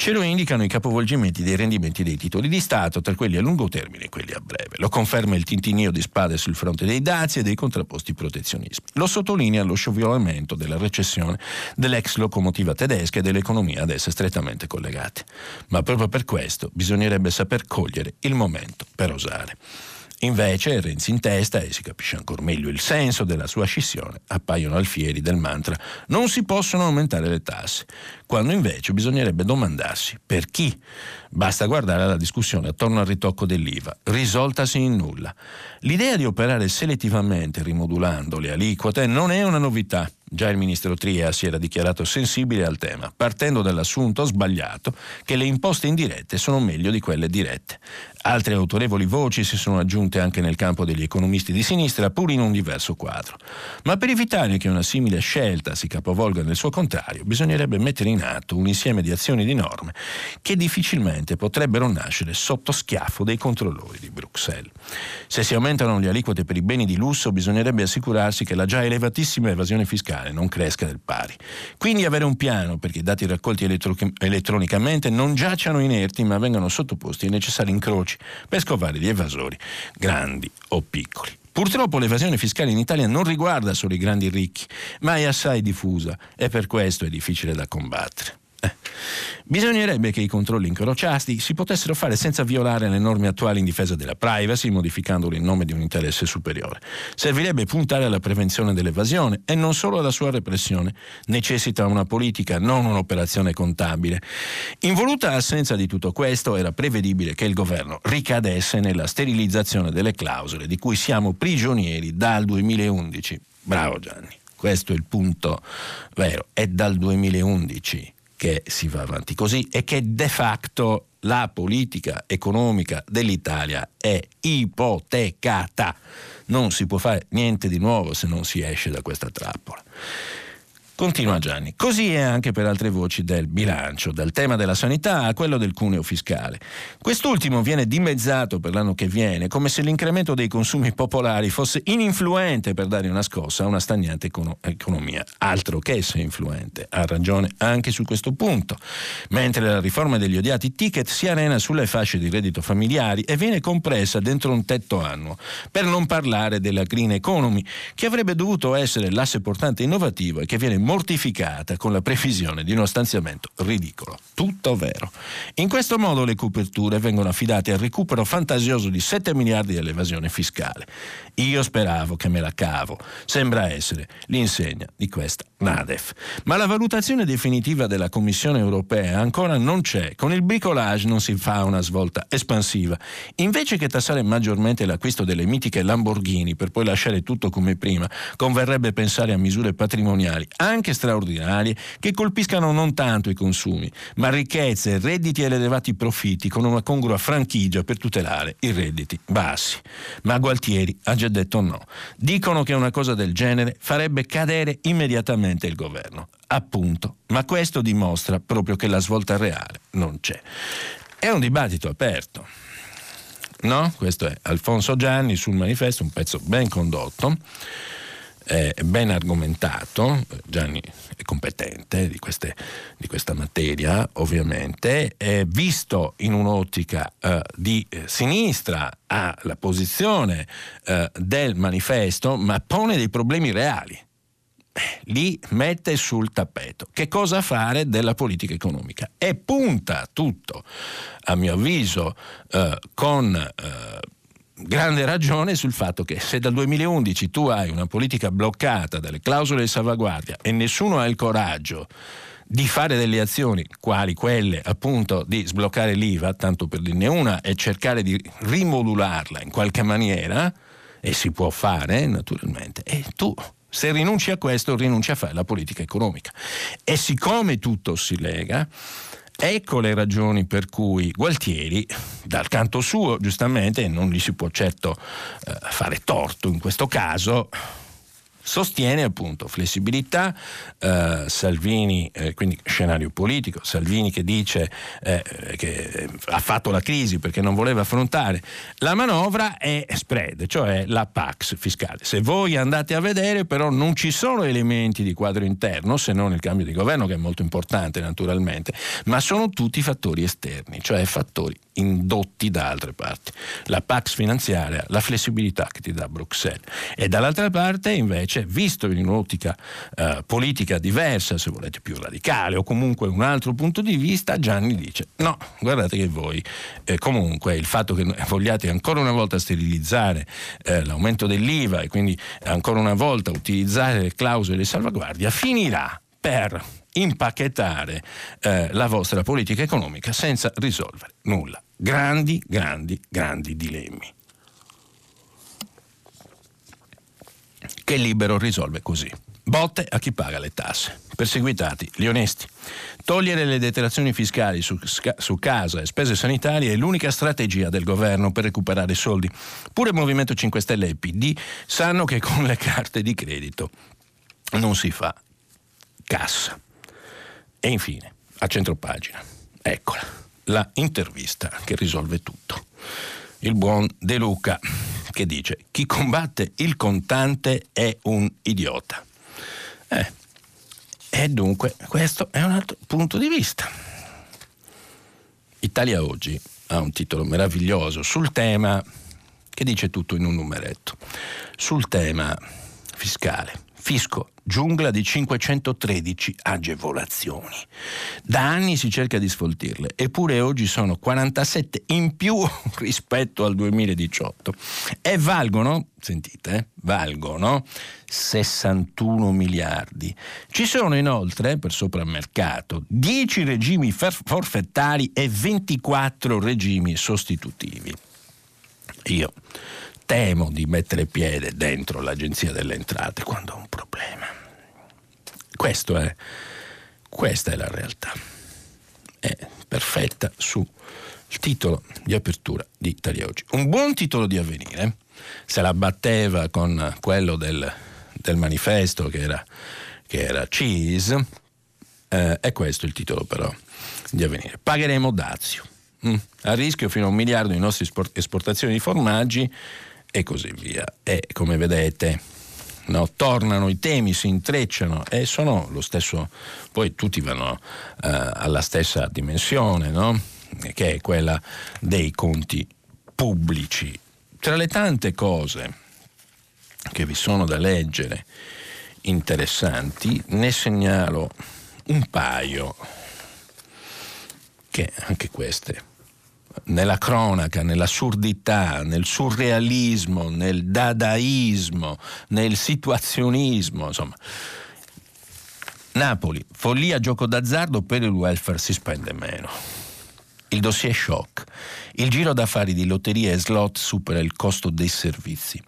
Ce lo indicano i capovolgimenti dei rendimenti dei titoli di Stato, tra quelli a lungo termine e quelli a breve. Lo conferma il tintinio di spade sul fronte dei dazi e dei contrapposti protezionismi. Lo sottolinea lo sciogliolamento della recessione dell'ex locomotiva tedesca e dell'economia ad essa strettamente collegate. Ma proprio per questo bisognerebbe saper cogliere il momento per osare. Invece Renzi in testa, e si capisce ancora meglio il senso della sua scissione, appaiono alfieri del mantra non si possono aumentare le tasse, quando invece bisognerebbe domandarsi per chi. Basta guardare la discussione attorno al ritocco dell'IVA, risoltasi in nulla. L'idea di operare selettivamente rimodulando le aliquote non è una novità. Già il ministro Tria si era dichiarato sensibile al tema, partendo dall'assunto sbagliato che le imposte indirette sono meglio di quelle dirette. Altre autorevoli voci si sono aggiunte anche nel campo degli economisti di sinistra, pur in un diverso quadro. Ma per evitare che una simile scelta si capovolga nel suo contrario, bisognerebbe mettere in atto un insieme di azioni e di norme che difficilmente potrebbero nascere sotto schiaffo dei controllori di Bruxelles. Se si aumentano le aliquote per i beni di lusso, bisognerebbe assicurarsi che la già elevatissima evasione fiscale fiscale non cresca del pari. Quindi avere un piano perché i dati raccolti elettro- elettronicamente non giacciano inerti ma vengano sottoposti ai necessari incroci per scovare gli evasori, grandi o piccoli. Purtroppo l'evasione fiscale in Italia non riguarda solo i grandi ricchi, ma è assai diffusa e per questo è difficile da combattere. Bisognerebbe che i controlli incrociati si potessero fare senza violare le norme attuali in difesa della privacy, modificandoli in nome di un interesse superiore. Servirebbe puntare alla prevenzione dell'evasione e non solo alla sua repressione. Necessita una politica, non un'operazione contabile. In voluta assenza di tutto questo, era prevedibile che il governo ricadesse nella sterilizzazione delle clausole di cui siamo prigionieri dal 2011. Bravo Gianni, questo è il punto vero. È dal 2011 che si va avanti così e che de facto la politica economica dell'Italia è ipotecata. Non si può fare niente di nuovo se non si esce da questa trappola. Continua Gianni. Così è anche per altre voci del bilancio, dal tema della sanità a quello del cuneo fiscale. Quest'ultimo viene dimezzato per l'anno che viene, come se l'incremento dei consumi popolari fosse ininfluente per dare una scossa a una stagnante economia. Altro che se influente. Ha ragione anche su questo punto. Mentre la riforma degli odiati ticket si arena sulle fasce di reddito familiari e viene compressa dentro un tetto annuo. Per non parlare della green economy, che avrebbe dovuto essere l'asse portante innovativo e che viene mortificata con la previsione di uno stanziamento ridicolo. Tutto vero. In questo modo le coperture vengono affidate al recupero fantasioso di 7 miliardi dell'evasione fiscale. Io speravo che me la cavo. Sembra essere l'insegna di questa Nadef. Ma la valutazione definitiva della Commissione europea ancora non c'è. Con il bricolage non si fa una svolta espansiva. Invece che tassare maggiormente l'acquisto delle mitiche Lamborghini per poi lasciare tutto come prima, converrebbe pensare a misure patrimoniali, anche straordinarie, che colpiscano non tanto i consumi, ma ricchezze, redditi ed elevati profitti con una congrua franchigia per tutelare i redditi bassi. Ma Gualtieri ha già detto no. Dicono che una cosa del genere farebbe cadere immediatamente il governo. Appunto. Ma questo dimostra proprio che la svolta reale non c'è. È un dibattito aperto. No? Questo è Alfonso Gianni sul manifesto, un pezzo ben condotto ben argomentato, Gianni è competente di, queste, di questa materia ovviamente, eh, visto in un'ottica eh, di sinistra ha la posizione eh, del manifesto, ma pone dei problemi reali eh, li mette sul tappeto. Che cosa fare della politica economica? E punta tutto, a mio avviso, eh, con eh, grande ragione sul fatto che se dal 2011 tu hai una politica bloccata dalle clausole di salvaguardia e nessuno ha il coraggio di fare delle azioni quali quelle appunto di sbloccare l'IVA, tanto per dirne una, e cercare di rimodularla in qualche maniera, e si può fare naturalmente, e tu se rinunci a questo rinunci a fare la politica economica. E siccome tutto si lega, Ecco le ragioni per cui Gualtieri, dal canto suo, giustamente, non gli si può certo eh, fare torto in questo caso, sostiene appunto flessibilità, eh, Salvini, eh, quindi scenario politico, Salvini che dice eh, che ha fatto la crisi perché non voleva affrontare la manovra è spread, cioè la Pax fiscale. Se voi andate a vedere però non ci sono elementi di quadro interno, se non il cambio di governo che è molto importante naturalmente, ma sono tutti fattori esterni, cioè fattori indotti da altre parti. La Pax finanziaria, la flessibilità che ti dà Bruxelles. E dall'altra parte invece, visto in un'ottica eh, politica diversa, se volete più radicale o comunque un altro punto di vista, Gianni dice no, guardate che voi eh, comunque il fatto che vogliate ancora una volta sterilizzare eh, l'aumento dell'IVA e quindi ancora una volta utilizzare le clausole di salvaguardia finirà per impacchettare eh, la vostra politica economica senza risolvere nulla. Grandi, grandi, grandi dilemmi. Che libero risolve così. Botte a chi paga le tasse, perseguitati gli onesti. Togliere le detrazioni fiscali su, su, casa e spese sanitarie è l'unica strategia del governo per recuperare soldi. Pure il Movimento 5 Stelle e PD sanno che con le carte di credito non si fa cassa. E infine, a centropagina, eccola, la intervista che risolve tutto. Il buon De Luca che dice chi combatte il contante è un idiota. Eh, e dunque questo è un altro punto di vista. Italia oggi ha un titolo meraviglioso sul tema che dice tutto in un numeretto, sul tema fiscale fisco, giungla di 513 agevolazioni. Da anni si cerca di sfoltirle, eppure oggi sono 47 in più *laughs* rispetto al 2018 e valgono, sentite, eh, valgono 61 miliardi. Ci sono inoltre, per sopramercato, 10 regimi forfettari e 24 regimi sostitutivi. Io temo di mettere piede dentro l'Agenzia delle Entrate quando ho un problema. È, questa è la realtà. È perfetta sul titolo di apertura di Italia Oggi. Un buon titolo di avvenire, se la batteva con quello del, del manifesto che era che era Cheese, eh, è questo il titolo però di avvenire. Pagheremo dazio. Mm. A rischio fino a un miliardo di nostre esportazioni di formaggi e così via. E come vedete no, tornano i temi, si intrecciano e sono lo stesso, poi tutti vanno eh, alla stessa dimensione, no? che è quella dei conti pubblici. Tra le tante cose che vi sono da leggere interessanti, ne segnalo un paio, che anche queste nella cronaca, nell'assurdità, nel surrealismo, nel dadaismo, nel situazionismo, insomma. Napoli, follia gioco d'azzardo per il welfare si spende meno. Il dossier shock. Il giro d'affari di lotterie e slot supera il costo dei servizi.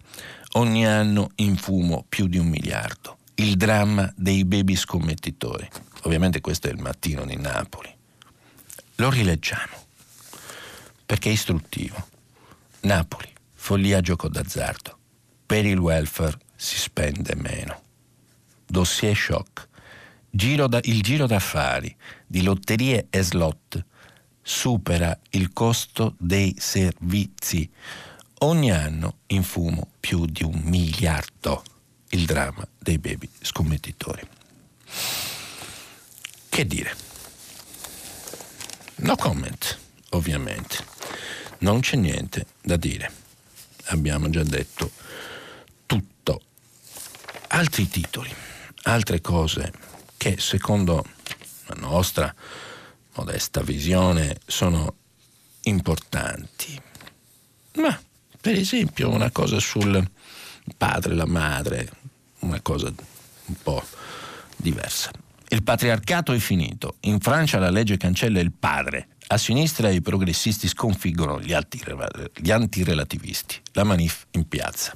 Ogni anno in fumo più di un miliardo. Il dramma dei baby scommettitori. Ovviamente questo è il mattino di Napoli. Lo rileggiamo perché è istruttivo. Napoli, follia gioco d'azzardo. Per il welfare si spende meno. Dossier shock. Giro da, il giro d'affari di lotterie e slot supera il costo dei servizi. Ogni anno in fumo più di un miliardo. Il dramma dei baby scommettitori. Che dire? No comment, ovviamente non c'è niente da dire. Abbiamo già detto tutto. Altri titoli, altre cose che secondo la nostra modesta visione sono importanti. Ma per esempio una cosa sul padre la madre, una cosa un po' diversa. Il patriarcato è finito. In Francia la legge cancella il padre a sinistra i progressisti sconfiggono gli, gli antirelativisti. La manif in piazza.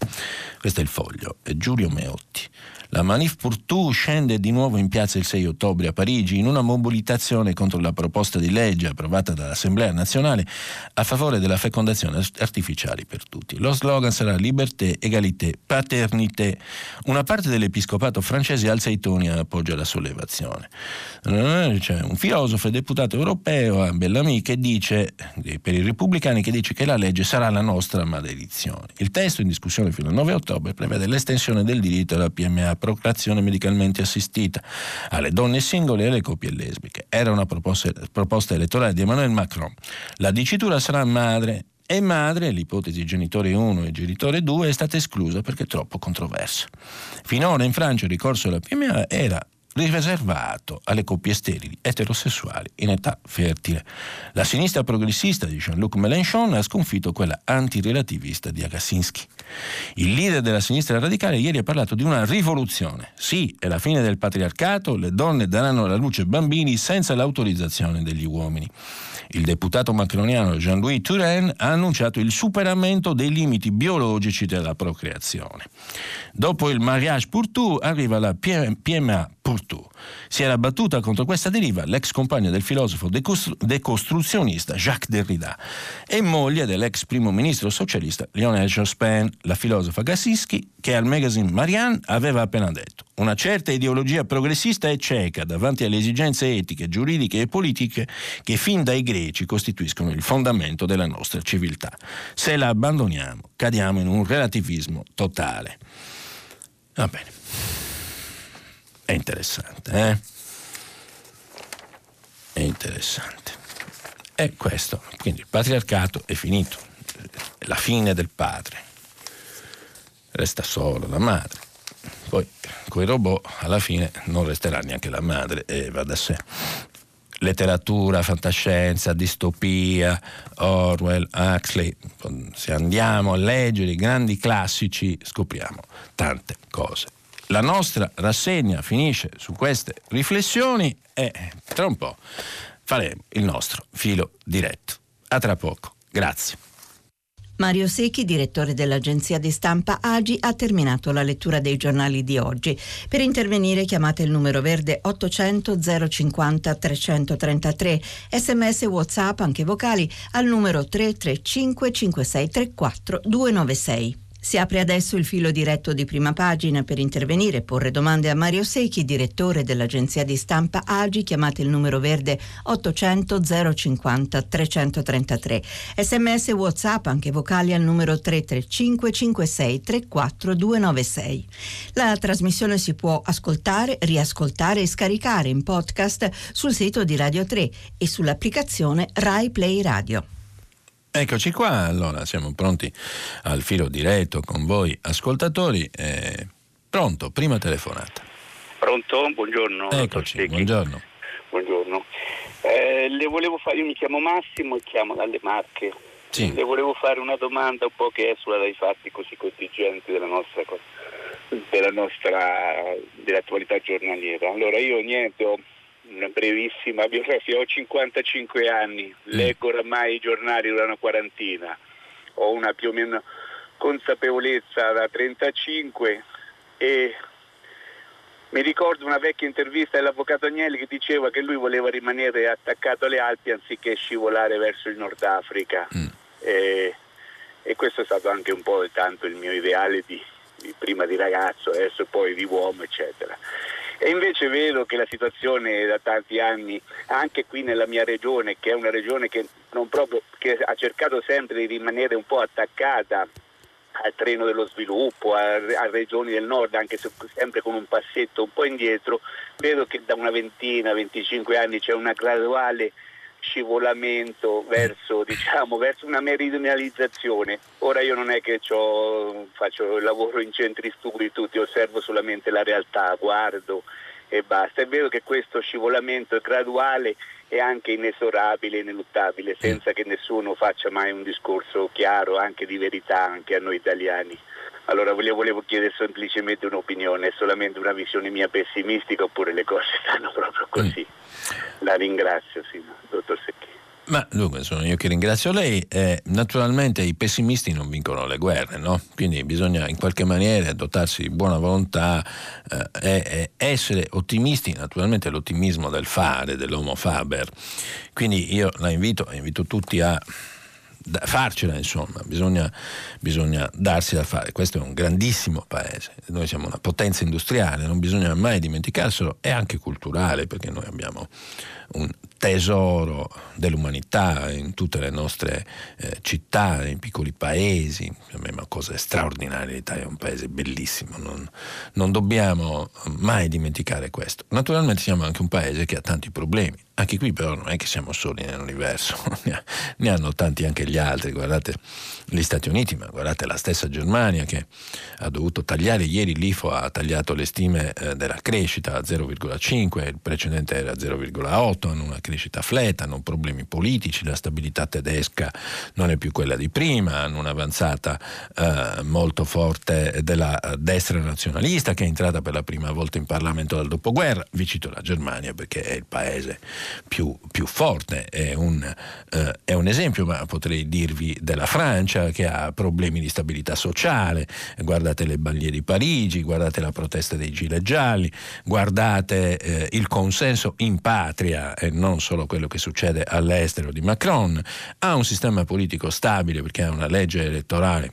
Questo è il foglio. È Giulio Meotti. La Manif pour scende di nuovo in piazza il 6 ottobre a Parigi in una mobilitazione contro la proposta di legge approvata dall'Assemblea nazionale a favore della fecondazione artificiale per tutti. Lo slogan sarà liberté, égalité, paternité. Una parte dell'episcopato francese alza i toni e appoggia la sollevazione. C'è un filosofo e deputato europeo, Bellamy, che dice, per i repubblicani, che dice che la legge sarà la nostra maledizione. Il testo in discussione fino al 9 ottobre prevede l'estensione del diritto alla PMA procreazione medicalmente assistita alle donne singole e alle coppie lesbiche. Era una proposta, proposta elettorale di Emmanuel Macron. La dicitura sarà madre e madre, l'ipotesi genitore 1 e genitore 2, è stata esclusa perché troppo controversa. Finora in Francia il ricorso alla PMA era riservato alle coppie sterili eterosessuali in età fertile. La sinistra progressista di Jean-Luc Mélenchon ha sconfitto quella antirelativista di Agassinsky. Il leader della sinistra radicale ieri ha parlato di una rivoluzione. Sì, è la fine del patriarcato, le donne daranno alla luce bambini senza l'autorizzazione degli uomini. Il deputato macroniano Jean-Louis Turenne ha annunciato il superamento dei limiti biologici della procreazione. Dopo il mariage pour tout arriva la PMA pour tout. Si era battuta contro questa deriva l'ex compagno del filosofo decostruzionista Jacques Derrida e moglie dell'ex primo ministro socialista Lionel Jospin, la filosofa Gassinsky, che al magazine Marianne aveva appena detto una certa ideologia progressista è cieca davanti alle esigenze etiche, giuridiche e politiche che fin dai greci costituiscono il fondamento della nostra civiltà. Se la abbandoniamo, cadiamo in un relativismo totale. Va bene. È interessante, eh? È interessante. E questo, quindi il patriarcato è finito, è la fine del padre. Resta solo la madre. Poi con i robot alla fine non resterà neanche la madre e va da sé. Letteratura, fantascienza, distopia, Orwell, Huxley, se andiamo a leggere i grandi classici scopriamo tante cose. La nostra rassegna finisce su queste riflessioni e tra un po' faremo il nostro filo diretto. A tra poco. Grazie. Mario Secchi, direttore dell'agenzia di stampa Agi, ha terminato la lettura dei giornali di oggi. Per intervenire chiamate il numero verde 800 050 333, sms whatsapp anche vocali al numero 335 5634 296. Si apre adesso il filo diretto di prima pagina per intervenire e porre domande a Mario Secchi, direttore dell'agenzia di stampa AGI. Chiamate il numero verde 800 050 333. Sms WhatsApp anche vocali al numero 335 56 34 296. La trasmissione si può ascoltare, riascoltare e scaricare in podcast sul sito di Radio 3 e sull'applicazione Rai Play Radio. Eccoci qua, allora siamo pronti al filo diretto con voi ascoltatori. Eh, pronto, prima telefonata. Pronto, buongiorno. Eccoci, buongiorno. Buongiorno. Eh, le volevo fare, io mi chiamo Massimo e chiamo dalle Marche. Sì. Le volevo fare una domanda un po' che esula dai fatti così contingenti della nostra, della nostra dell'attualità giornaliera. Allora io niente, ho una brevissima biografia, ho 55 anni, mm. leggo oramai i giornali da una quarantina, ho una più o meno consapevolezza da 35 e mi ricordo una vecchia intervista dell'avvocato Agnelli che diceva che lui voleva rimanere attaccato alle Alpi anziché scivolare verso il Nord Africa mm. e, e, questo è stato anche un po' tanto il mio ideale di, di prima di ragazzo, adesso poi di uomo eccetera. E invece vedo che la situazione da tanti anni, anche qui nella mia regione, che è una regione che, proprio, che ha cercato sempre di rimanere un po' attaccata al treno dello sviluppo, a, a, regioni del nord, anche se sempre con un passetto un po' indietro, vedo che da una ventina, 25 anni c'è una graduale scivolamento verso, *laughs* diciamo, verso una meridionalizzazione. Ora io non è che faccio il lavoro in centri studi tutti, osservo solamente la realtà, guardo e basta. È vero che questo scivolamento è graduale e anche inesorabile, ineluttabile, senza che nessuno faccia mai un discorso chiaro, anche di verità, anche a noi italiani. Allora volevo chiedere semplicemente un'opinione, solamente una visione mia pessimistica oppure le cose *laughs* stanno proprio così? Mm. La ringrazio, sì, dottor Secchi. Ma dunque sono io che ringrazio lei. Eh, naturalmente i pessimisti non vincono le guerre, no? Quindi bisogna in qualche maniera dotarsi di buona volontà eh, e, essere ottimisti, naturalmente l'ottimismo del fare, dell'homo faber. Quindi io la invito, invito tutti a farcela insomma, bisogna, bisogna, darsi da fare. Questo è un grandissimo paese, noi siamo una potenza industriale, non bisogna mai dimenticarselo, è anche culturale perché noi abbiamo un tesoro dell'umanità in tutte le nostre eh, città, nei piccoli paesi, è una cosa straordinaria, l'Italia è un paese bellissimo, non, non dobbiamo mai dimenticare questo. Naturalmente siamo anche un paese che ha tanti problemi, anche qui però non è che siamo soli nell'universo, *laughs* ne hanno tanti anche gli altri, guardate gli Stati Uniti, ma guardate la stessa Germania che ha dovuto tagliare, ieri l'IFO ha tagliato le stime eh, della crescita a 0,5, il precedente era 0,8, hanno una crescita flat, hanno problemi politici, la stabilità tedesca non è più quella di prima, hanno un'avanzata eh, molto forte della destra nazionalista che è entrata per la prima volta in Parlamento dal dopoguerra, vi cito la Germania perché è il paese più, più forte, è un, eh, è un, esempio, ma potrei dirvi della Francia che ha problemi di stabilità sociale, guardate le banlieue di Parigi, guardate la protesta dei gilet gialli, guardate eh, il consenso in patria e non solo quello che succede all'estero di Macron, ha un sistema politico stabile perché ha una legge elettorale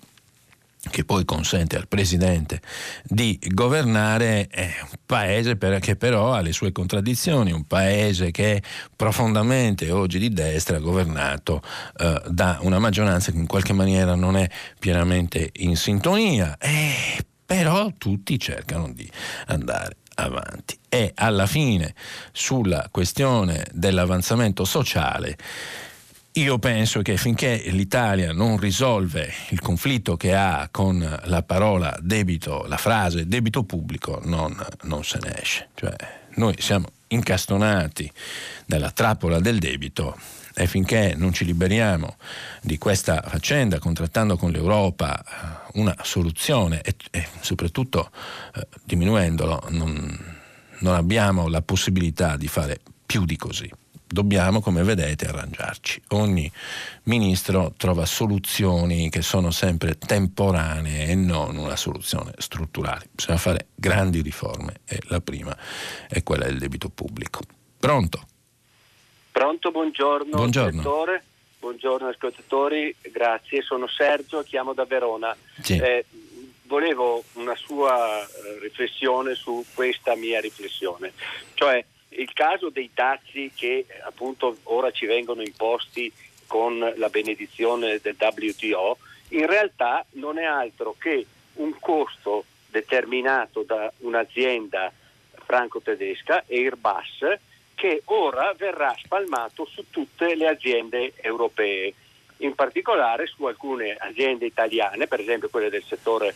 che poi consente al presidente di governare un paese che però ha le sue contraddizioni, un paese che è profondamente oggi di destra governato eh, da una maggioranza che in qualche maniera non è pienamente in sintonia, e però tutti cercano di andare avanti. E alla fine sulla questione dell'avanzamento sociale io penso che finché l'Italia non risolve il conflitto che ha con la parola debito, la frase debito pubblico, non, non se ne esce. Cioè, noi siamo incastonati nella trappola del debito e finché non ci liberiamo di questa faccenda, contrattando con l'Europa eh, una soluzione e, e soprattutto eh, diminuendolo, non, non abbiamo la possibilità di fare più di così dobbiamo, come vedete, arrangiarci. Ogni ministro trova soluzioni che sono sempre temporanee e non una soluzione strutturale. Bisogna fare grandi riforme e la prima è quella del debito pubblico. Pronto? Pronto, buongiorno. Buongiorno. Direttore. buongiorno ascoltatori, grazie. Sono Sergio, chiamo da Verona. Sì. Eh, volevo una sua eh, riflessione su questa mia riflessione, cioè il caso dei dazi che appunto ora ci vengono imposti con la benedizione del WTO, in realtà non è altro che un costo determinato da un'azienda franco-tedesca, Airbus, che ora verrà spalmato su tutte le aziende europee, in particolare su alcune aziende italiane, per esempio quelle del settore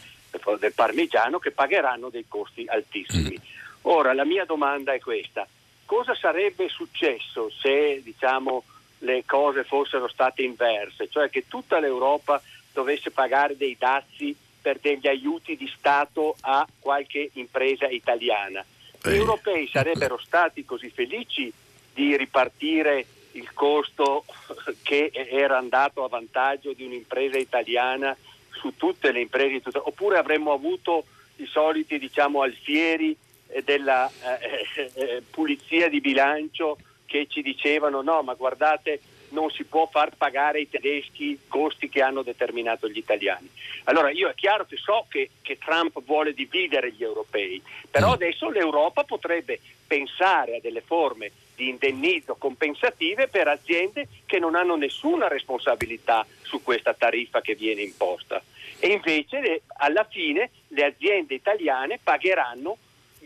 del parmigiano, che pagheranno dei costi altissimi. Mm. Ora la mia domanda è questa, cosa sarebbe successo se diciamo, le cose fossero state inverse, cioè che tutta l'Europa dovesse pagare dei dazi per degli aiuti di Stato a qualche impresa italiana? Gli europei sarebbero stati così felici di ripartire il costo *laughs* che era andato a vantaggio di un'impresa italiana su tutte le imprese, oppure avremmo avuto i soliti diciamo, alfieri eh, della eh, *laughs* eh, pulizia di bilancio che ci dicevano no, ma guardate non si può far pagare ai tedeschi i costi che hanno determinato gli italiani. Allora io è chiaro che so che, che Trump vuole dividere gli europei, però mm. adesso l'Europa potrebbe pensare a delle forme di indennizzo compensative per aziende che non hanno nessuna responsabilità su questa tariffa che viene imposta. E invece alla fine le aziende italiane pagheranno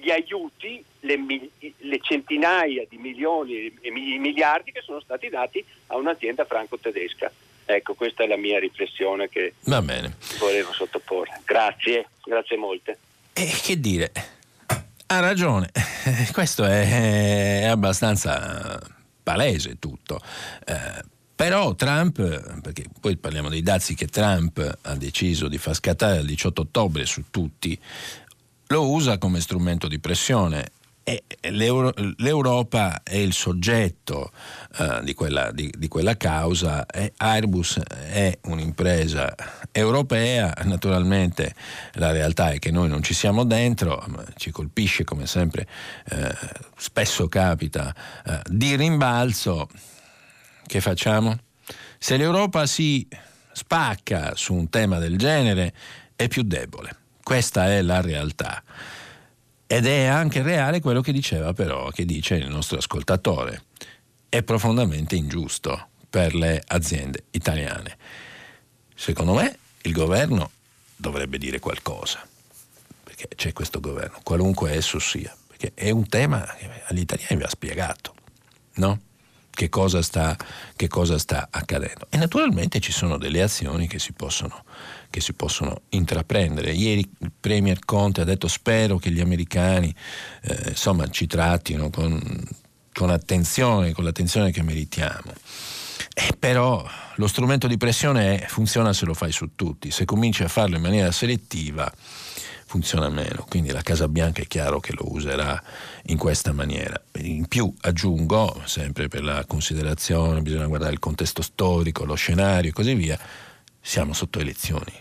gli aiuti, le, le centinaia di milioni e miliardi che sono stati dati a un'azienda franco-tedesca. Ecco, questa è la mia riflessione che volevo sottoporre. Grazie, grazie molte. E che dire, ha ragione, *laughs* questo è, è abbastanza palese tutto. Eh, però Trump, perché poi parliamo dei dazi che Trump ha deciso di far scattare il 18 ottobre su tutti, lo usa come strumento di pressione e l'Euro, l'Europa è il soggetto uh, di, quella, di, di, quella, causa e Airbus è un'impresa europea, naturalmente la realtà è che noi non ci siamo dentro, ci colpisce come sempre uh, spesso capita uh, di rimbalzo, che facciamo? Se l'Europa si spacca su un tema del genere è più debole, questa è la realtà. Ed è anche reale quello che diceva però, che dice il nostro ascoltatore. È profondamente ingiusto per le aziende italiane. Secondo me il governo dovrebbe dire qualcosa, perché c'è questo governo, qualunque esso sia, perché è un tema che agli italiani vi ha spiegato, no? Che cosa, sta, che cosa sta accadendo. E naturalmente ci sono delle azioni che si possono che si possono intraprendere. Ieri il Premier Conte ha detto spero che gli americani eh, insomma, ci trattino con, con attenzione, con l'attenzione che meritiamo. Eh, però lo strumento di pressione è, funziona se lo fai su tutti, se cominci a farlo in maniera selettiva funziona meno, quindi la Casa Bianca è chiaro che lo userà in questa maniera. In più aggiungo, sempre per la considerazione, bisogna guardare il contesto storico, lo scenario e così via, siamo sotto elezioni.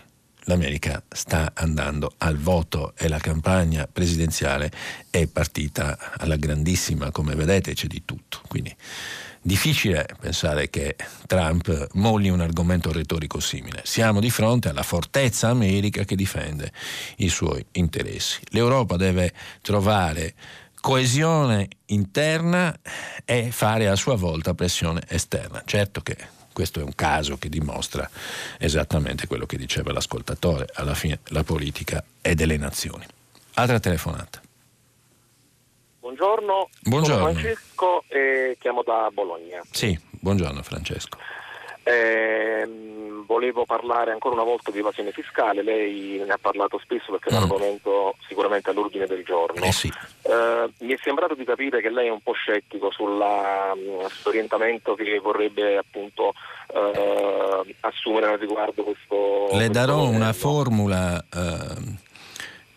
L'America sta andando al voto e la campagna presidenziale è partita alla grandissima, come vedete c'è di tutto. Quindi difficile pensare che Trump molli un argomento retorico simile. Siamo di fronte alla fortezza America che difende i suoi interessi. L'Europa deve trovare coesione interna e fare a sua volta pressione esterna. Certo che questo è un caso che dimostra esattamente quello che diceva l'ascoltatore, alla fine la politica è delle nazioni. Altra telefonata. Buongiorno, buongiorno. sono Francesco e chiamo da Bologna. Sì, buongiorno Francesco. Eh, volevo parlare ancora una volta di evasione fiscale, lei ne ha parlato spesso perché è un mm. argomento sicuramente all'ordine del giorno. Eh sì. eh, mi è sembrato di capire che lei è un po' scettico sulla, mm, sull'orientamento che vorrebbe appunto eh, assumere riguardo questo. Le questo darò momento. una formula eh,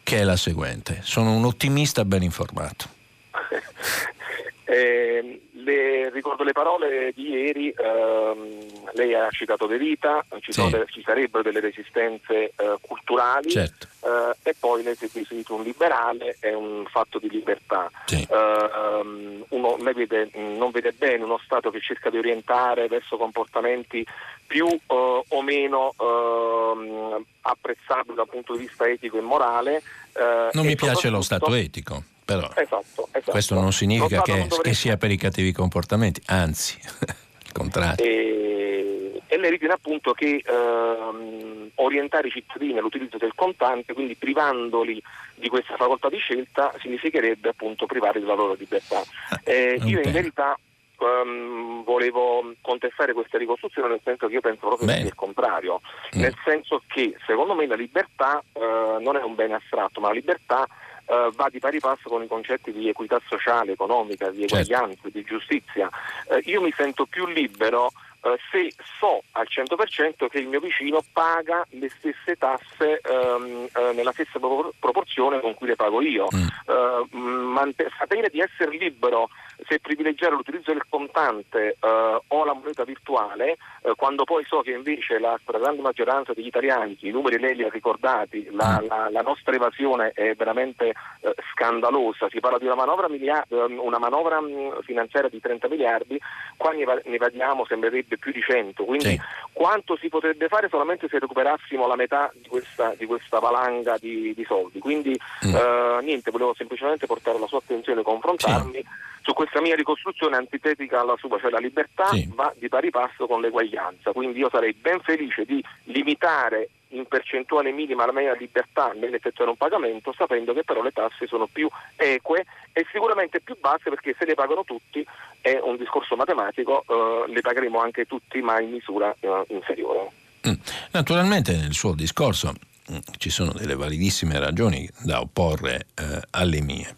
che è la seguente: sono un ottimista ben informato. *laughs* eh, le ricordo le parole di ieri, ehm, lei ha citato De Vita, ci, sì. delle, ci sarebbero delle resistenze eh, culturali certo. eh, e poi lei si è definito un liberale, è un fatto di libertà. Sì. Eh, uno, lei vede, non vede bene uno Stato che cerca di orientare verso comportamenti più eh, o meno ehm, apprezzabili dal punto di vista etico e morale. Eh, non mi piace lo Stato etico. Però esatto, esatto. questo non significa che, non che, sia per i cattivi comportamenti, anzi, *laughs* il contrario. E, e lei ritiene appunto che ehm, orientare i cittadini all'utilizzo del contante, quindi privandoli di questa facoltà di scelta, significherebbe appunto privare della loro libertà. Ah, eh, io in verità Um, volevo contestare questa ricostruzione nel senso che io penso proprio sia il contrario, mm. nel senso che secondo me la libertà uh, non è un bene astratto, ma la libertà uh, va di pari passo con i concetti di equità sociale, economica, di certo. eguaglianza, certo. di giustizia. Uh, io mi sento più libero Uh, se so al 100% che il mio vicino paga le stesse tasse um, uh, nella stessa pro- proporzione con cui le pago io. Mm. Uh, mant- sapere di essere libero se privilegiare l'utilizzo del contante eh, o la moneta virtuale, eh, quando poi so che invece la stragrande maggioranza degli italiani, i numeri lei li ha ricordati, la, mm. la, la nostra evasione è veramente eh, scandalosa, si parla di una manovra, miliard- ehm, una manovra mm, finanziaria di 30 miliardi, qua ne, ne evadiamo sembrerebbe più di 100, quindi sì. quanto si potrebbe fare solamente se recuperassimo la metà di questa, di questa valanga di, di, soldi. Quindi mm. Eh, niente, volevo semplicemente portare la sua attenzione e confrontarmi. Sì su questa mia ricostruzione antitetica alla sua, cioè la libertà sì. va di pari passo con l'eguaglianza, quindi io sarei ben felice di limitare in percentuale minima la mia libertà nell'effettuare un pagamento, sapendo che però le tasse sono più eque e sicuramente più basse perché se le pagano tutti è un discorso matematico, eh, le pagheremo anche tutti ma in misura eh, inferiore. Mm. Naturalmente nel suo discorso mm, ci sono delle validissime ragioni da opporre eh, alle mie.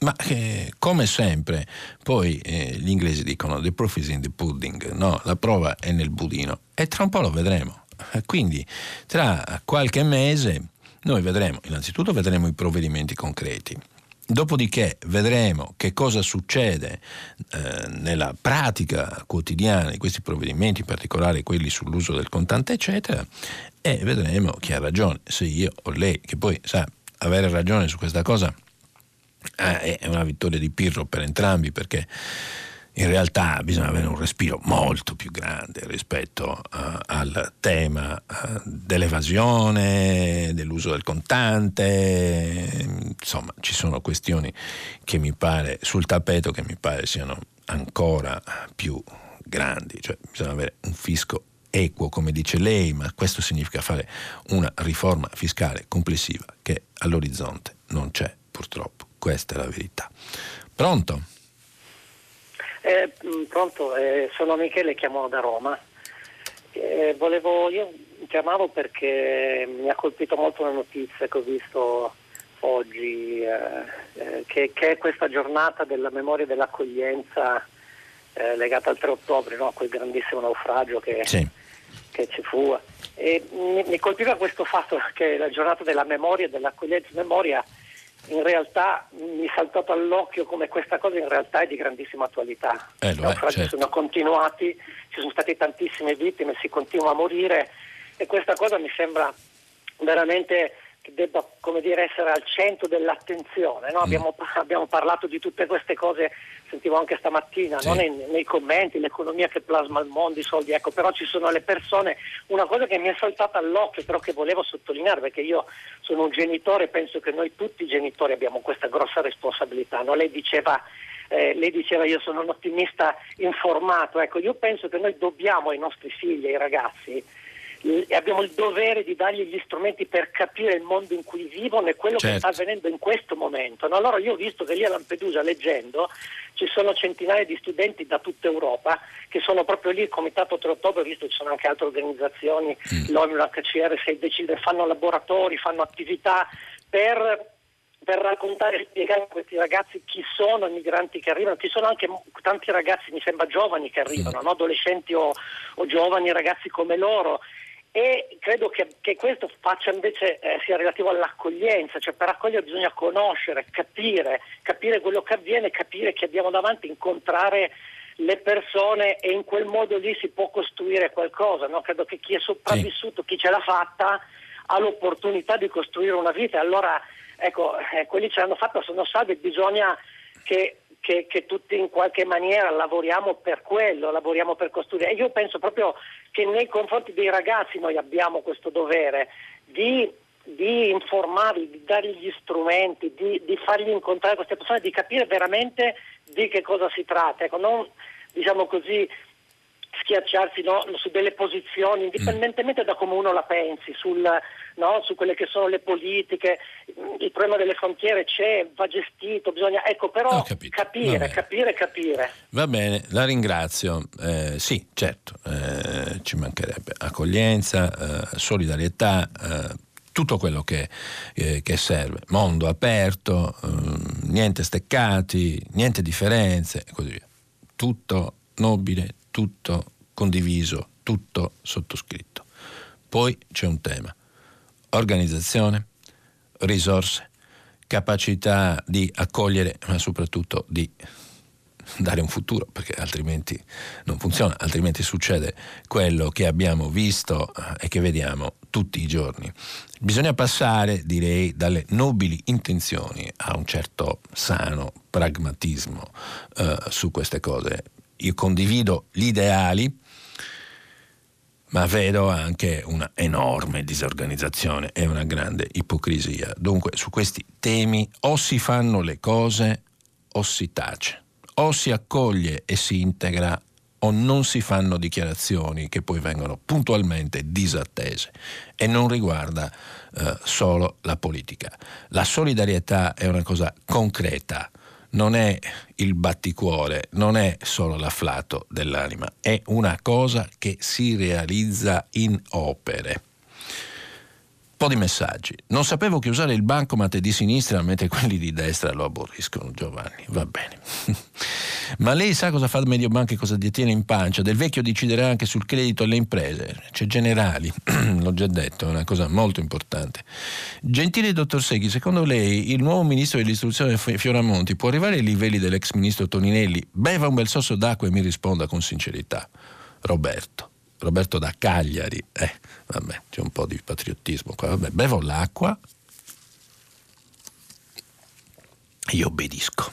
Ma eh, come sempre, poi eh, gli inglesi dicono the proof is in the pudding, no? la prova è nel budino e tra un po' lo vedremo. Quindi tra qualche mese noi vedremo, innanzitutto vedremo i provvedimenti concreti, Dopodiché vedremo che cosa succede eh, nella pratica quotidiana di questi provvedimenti, in particolare quelli sull'uso del contante, eccetera, e vedremo chi ha ragione, se io o lei, che poi sa, avere ragione su questa cosa eh, è una vittoria di Pirro per entrambi perché in realtà bisogna avere un respiro molto più grande rispetto uh, al tema uh, dell'evasione, dell'uso del contante, insomma ci sono questioni che mi pare sul tappeto che mi pare siano ancora più grandi, cioè bisogna avere un fisco equo come dice lei, ma questo significa fare una riforma fiscale complessiva che all'orizzonte non c'è purtroppo. Questa è la verità. Pronto? Eh, mm, pronto, eh, sono Michele, chiamo da Roma. Eh, volevo, io chiamavo perché mi ha colpito molto la notizia che ho visto oggi, eh, eh, che, che, è questa giornata della memoria dell'accoglienza eh, legata al 3 ottobre, no? a quel grandissimo naufragio che, sì. che ci fu. E mi, mi, colpiva questo fatto che la giornata della memoria, dell'accoglienza memoria in realtà mi è saltato all'occhio come questa cosa in realtà è di grandissima attualità. Eh, I naufragi certo. sono continuati, ci sono state tantissime vittime, si continua a morire e questa cosa mi sembra veramente che debba dire, essere al centro dell'attenzione. No? Mm. Abbiamo, abbiamo, parlato di tutte queste cose, sentivo anche stamattina, sì. no? nei, nei, commenti, l'economia che plasma il mondo, i soldi, ecco, però ci sono le persone. Una cosa che mi è saltata all'occhio, però che volevo sottolineare, perché io sono un genitore, e penso che noi tutti i genitori abbiamo questa grossa responsabilità. No? Lei diceva eh, lei diceva io sono un ottimista informato, ecco, io penso che noi dobbiamo ai nostri figli, ai ragazzi, abbiamo il dovere di dargli gli strumenti per capire il mondo in cui vivono e quello certo. che sta avvenendo in questo momento. No? Allora io ho visto che lì a Lampedusa, leggendo, ci sono centinaia di studenti da tutta Europa che sono proprio lì, il Comitato 3 Ottobre, ho visto che ci sono anche altre organizzazioni, mm. l'ONU, l'HCR, se decide, fanno laboratori, fanno attività per per raccontare e spiegare a questi ragazzi chi sono i migranti che arrivano, ci sono anche tanti ragazzi, mi sembra giovani che arrivano, mm. no? adolescenti o, o, giovani ragazzi come loro e credo che, che questo faccia invece eh, sia relativo all'accoglienza, cioè per accogliere bisogna conoscere, capire, capire quello che avviene, capire chi abbiamo davanti, incontrare le persone e in quel modo lì si può costruire qualcosa. No? Credo che chi è sopravvissuto, sì. chi ce l'ha fatta, ha l'opportunità di costruire una vita. Allora, ecco, eh, quelli ce l'hanno fatta, sono salvi, bisogna che, che, che, tutti in qualche maniera lavoriamo per quello, lavoriamo per costruire. E io penso proprio che nei confronti dei ragazzi noi abbiamo questo dovere di di informarli, di dargli gli strumenti, di, di, fargli incontrare queste persone, di capire veramente di che cosa si tratta. Ecco, non diciamo così schiacciarsi no, su delle posizioni, indipendentemente da come uno la pensi, sul, no, su quelle che sono le politiche, il problema delle frontiere c'è, va gestito, bisogna, ecco però capire, capire, capire. Va bene, la ringrazio. Eh, sì, certo, eh, ci mancherebbe accoglienza, eh, solidarietà, eh, tutto quello che, eh, che, serve. Mondo aperto, eh, niente steccati, niente differenze e così via. Tutto nobile, tutto condiviso, tutto sottoscritto. Poi c'è un tema, organizzazione, risorse, capacità di accogliere, ma soprattutto di dare un futuro, perché altrimenti non funziona, altrimenti succede quello che abbiamo visto eh, e che vediamo tutti i giorni. Bisogna passare, direi, dalle nobili intenzioni a un certo sano pragmatismo eh, su queste cose io condivido gli ideali, ma vedo anche una enorme disorganizzazione e una grande ipocrisia. Dunque su questi temi o si fanno le cose o si tace, o si accoglie e si integra o non si fanno dichiarazioni che poi vengono puntualmente disattese e non riguarda eh, solo la politica. La solidarietà è una cosa concreta, non è il batticuore, non è solo l'afflato dell'anima, è una cosa che si realizza in opere. Un po' di messaggi. Non sapevo che usare il bancomat di sinistra mentre quelli di destra lo aborriscono, Giovanni. Va bene. *laughs* Ma lei sa cosa fa Mediobanca e cosa detiene in pancia? Del vecchio deciderà anche sul credito alle imprese. C'è generali, *clears throat* l'ho già detto, è una cosa molto importante. Gentile dottor Seghi, secondo lei il nuovo ministro dell'istruzione Fioramonti può arrivare ai livelli dell'ex ministro Toninelli? Beva un bel sorso d'acqua e mi risponda con sincerità. Roberto. Roberto da Cagliari. Eh, vabbè, c'è un po' di patriottismo qua. Vabbè, bevo l'acqua. Io obbedisco.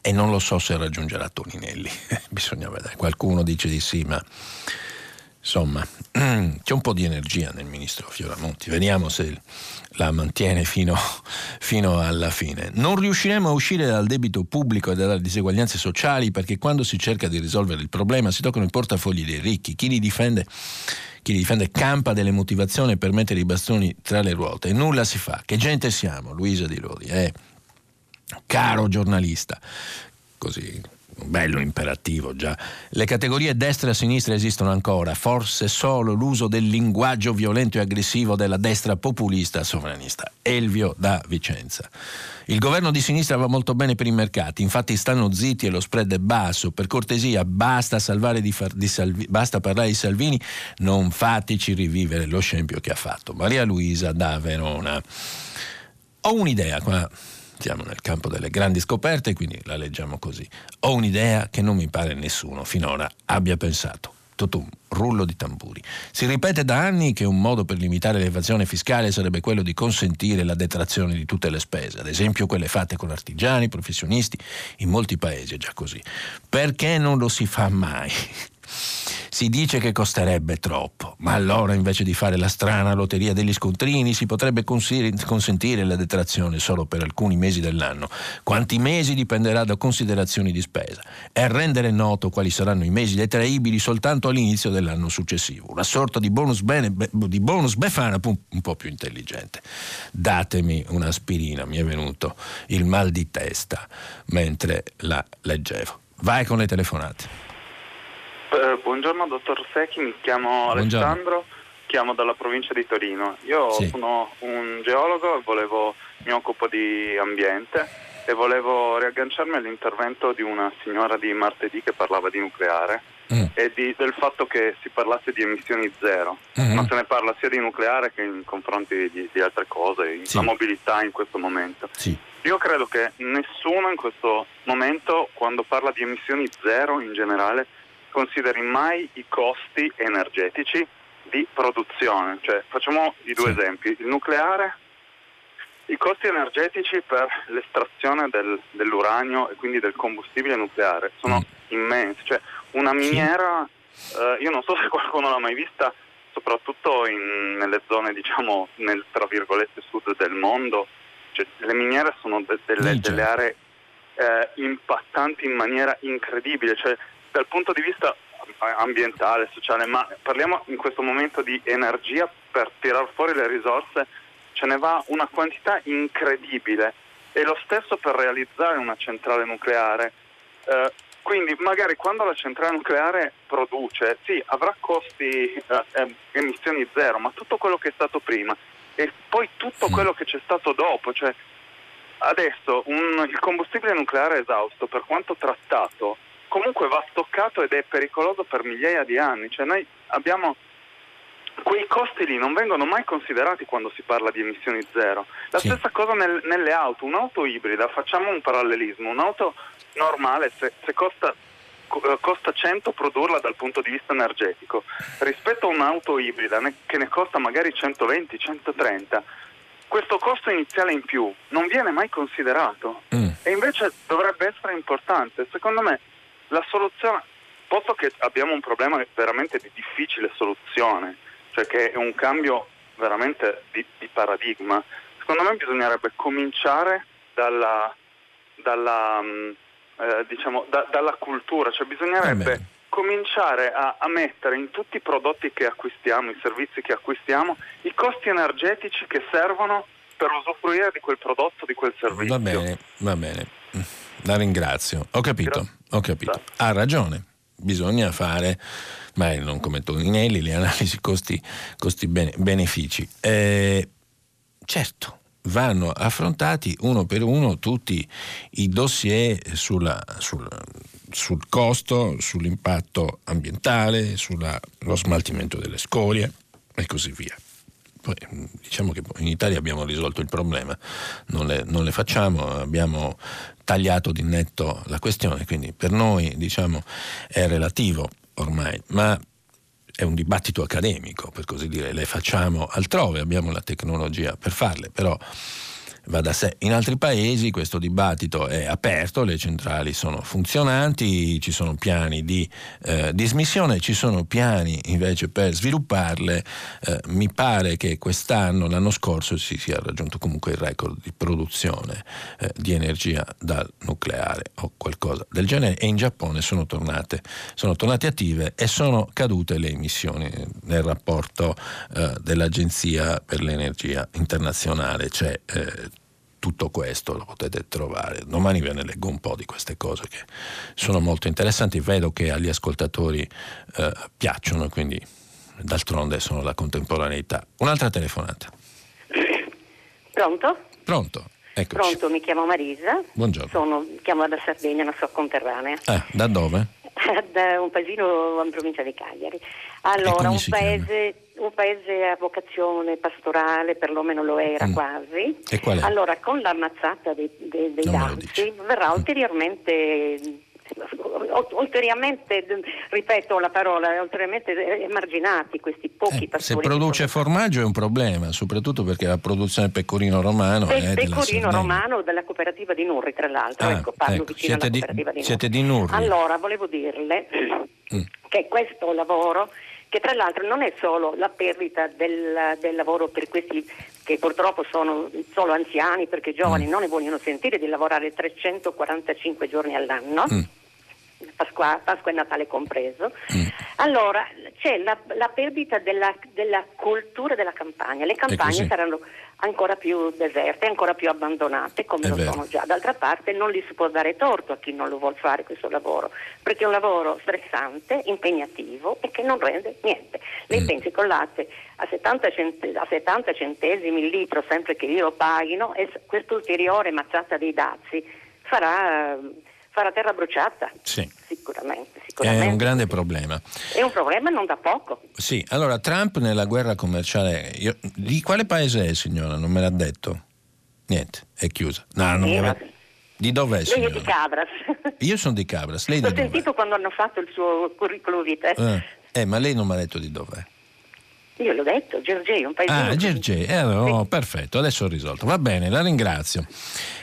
E non lo so se raggiungerà Toninelli. *laughs* Bisogna vedere. Qualcuno dice di sì, ma insomma, *clears throat* c'è un po' di energia nel ministro Fioramonti. Vediamo se la mantiene fino, *laughs* fino, alla fine. Non riusciremo a uscire dal debito pubblico e dalle diseguaglianze sociali perché quando si cerca di risolvere il problema si toccano i portafogli dei ricchi. Chi li difende, chi li difende campa delle motivazioni per mettere i bastoni tra le ruote e nulla si fa. Che gente siamo, Luisa Di Rodi, eh? caro giornalista. Così bello imperativo già. Le categorie destra e sinistra esistono ancora, forse solo l'uso del linguaggio violento e aggressivo della destra populista sovranista. Elvio da Vicenza. Il governo di sinistra va molto bene per i mercati, infatti stanno zitti e lo spread è basso. Per cortesia, basta, di far, di Salvi, basta parlare di Salvini, non fateci rivivere lo scempio che ha fatto. Maria Luisa da Verona. Ho un'idea qua siamo nel campo delle grandi scoperte, quindi la leggiamo così. Ho un'idea che non mi pare nessuno finora abbia pensato. Tutum, rullo di tamburi. Si ripete da anni che un modo per limitare l'evasione fiscale sarebbe quello di consentire la detrazione di tutte le spese, ad esempio quelle fatte con artigiani, professionisti, in molti paesi è già così. Perché non lo si fa mai? Si dice che costerebbe troppo, ma allora invece di fare la strana lotteria degli scontrini si potrebbe consentire la detrazione solo per alcuni mesi dell'anno. Quanti mesi dipenderà da considerazioni di spesa e rendere noto quali saranno i mesi detraibili soltanto all'inizio dell'anno successivo. Una sorta di bonus, bene, di bonus befana un po' più intelligente. Datemi un'aspirina, mi è venuto il mal di testa mentre la leggevo. Vai con le telefonate. Eh, buongiorno dottor Secchi, mi chiamo buongiorno. Alessandro, chiamo dalla provincia di Torino. Io sì. sono un geologo e volevo, mi occupo di ambiente e volevo riagganciarmi all'intervento di una signora di martedì che parlava di nucleare mm. e di, del fatto che si parlasse di emissioni zero, mm-hmm. ma se ne parla sia di nucleare che in confronti di, di altre cose, sì. la mobilità in questo momento. Sì. Io credo che nessuno in questo momento, quando parla di emissioni zero in generale, consideri mai i costi energetici di produzione. Cioè, facciamo i due sì. esempi. Il nucleare, i costi energetici per l'estrazione del, dell'uranio e quindi del combustibile nucleare sono mm. immensi. Cioè, una miniera, sì. eh, io non so *laughs* se qualcuno l'ha mai vista, soprattutto in, nelle zone, diciamo, nel tra virgolette sud del mondo, cioè, le miniere sono de, delle, delle, aree eh, impattanti in maniera incredibile. Cioè, dal punto di vista ambientale, sociale, ma parliamo in questo momento di energia per tirar fuori le risorse, ce ne va una quantità incredibile e lo stesso per realizzare una centrale nucleare. Eh, quindi magari quando la centrale nucleare produce, sì, avrà costi, eh, eh emissioni zero, ma tutto quello che è stato prima e poi tutto quello che c'è stato dopo, cioè adesso un, il combustibile nucleare esausto, per quanto trattato, comunque va stoccato ed è pericoloso per migliaia di anni. Cioè noi abbiamo quei costi lì non vengono mai considerati quando si parla di emissioni zero. La sì. stessa cosa nel, nelle auto, un'auto ibrida, facciamo un parallelismo, un'auto normale se, se costa, eh, costa, 100 produrla dal punto di vista energetico, rispetto a un'auto ibrida ne, che ne costa magari 120, 130, questo costo iniziale in più non viene mai considerato mm. e invece dovrebbe essere importante. Secondo me la soluzione, posto che abbiamo un problema veramente di difficile soluzione, cioè che è un cambio veramente di, di paradigma, secondo me bisognerebbe cominciare dalla, dalla, mm, eh, diciamo, da, dalla cultura, cioè bisognerebbe eh cominciare a, a, mettere in tutti i prodotti che acquistiamo, i servizi che acquistiamo, i costi energetici che servono per usufruire di quel prodotto, di quel servizio. Va bene, va bene. La ringrazio. Ho capito, ho capito. Ha ragione. Bisogna fare, ma non come Toninelli, le analisi costi, costi benefici. Eh, certo, vanno affrontati uno per uno tutti i dossier sulla, sul, sul, costo, sull'impatto ambientale, sullo smaltimento delle scorie e così via. Poi, diciamo che in Italia abbiamo risolto il problema, non le, non le facciamo, abbiamo tagliato di netto la questione, quindi per noi diciamo, è relativo ormai, ma è un dibattito accademico, per così dire, le facciamo altrove, abbiamo la tecnologia per farle, però va da sé. In altri paesi questo dibattito è aperto, le centrali sono funzionanti, ci sono piani di eh, dismissione, ci sono piani invece per svilupparle. Eh, mi pare che quest'anno, l'anno scorso, si sia raggiunto comunque il record di produzione eh, di energia dal nucleare o qualcosa del genere e in Giappone sono tornate, sono tornate attive e sono cadute le emissioni nel rapporto eh, dell'Agenzia per l'Energia Internazionale. C'è eh, tutto questo lo potete trovare. Domani ve ne leggo un po' di queste cose che sono molto interessanti. Vedo che agli ascoltatori eh, piacciono, quindi d'altronde sono la contemporaneità. Un'altra telefonata. Pronto? Pronto. Eccoci. Pronto, mi chiamo Marisa. Buongiorno. Sono, chiamo da Sardegna, non so conterranea. Ah, da dove? *laughs* da un paesino in provincia di Cagliari. Allora, un paese, un paese, a vocazione pastorale, perlomeno lo era mm. quasi. E? Allora, con l'ammazzata dei, dei, dei dazi verrà mm. ulteriormente ulteriormente, ripeto la parola, ulteriormente emarginati questi pochi eh, pastori. Se produce formaggio è un problema, soprattutto perché la produzione pecorino romano Pe- è pecorino romano della cooperativa di Nurri, tra l'altro. Ah, ecco, parlo ecco. vicino siete alla cooperativa di, di Nurri. Siete di Nurri. Allora, volevo dirle mm. che questo lavoro che tra l'altro non è solo la perdita del, del, lavoro per questi che purtroppo sono solo anziani perché giovani mm. non ne vogliono sentire di lavorare 345 giorni all'anno. Mm. Pasqua, Pasqua, e Natale compreso. Mm. Allora c'è la, la perdita della, della, cultura della campagna. Le campagne saranno ancora più deserte, ancora più abbandonate come è lo vero. sono già. D'altra parte non li si può dare torto a chi non lo vuole fare questo lavoro, perché è un lavoro stressante, impegnativo e che non rende niente. Lei mm. pensi con latte a 70, cent- a 70 centesimi il litro, sempre che io lo paghino, e quest'ulteriore mazzata dei dazi farà farà terra bruciata. Sì. Sicuramente, sicuramente. È un grande problema. È un problema non da poco. Sì, allora Trump nella guerra commerciale, io, di quale paese è signora? Non me l'ha detto? Niente, è chiusa. No, non mi avete... Di dov'è? Lei signora? è di Cabras. Io sono di Cabras. Lei L'ho sentito dov'è? quando hanno fatto il suo curriculum vitae. Eh, eh, ma lei non mi ha detto di dov'è. Io l'ho detto, Gergei, un paesino. Ah, Gergè, eh, no, perfetto, adesso ho risolto. Va bene, la ringrazio.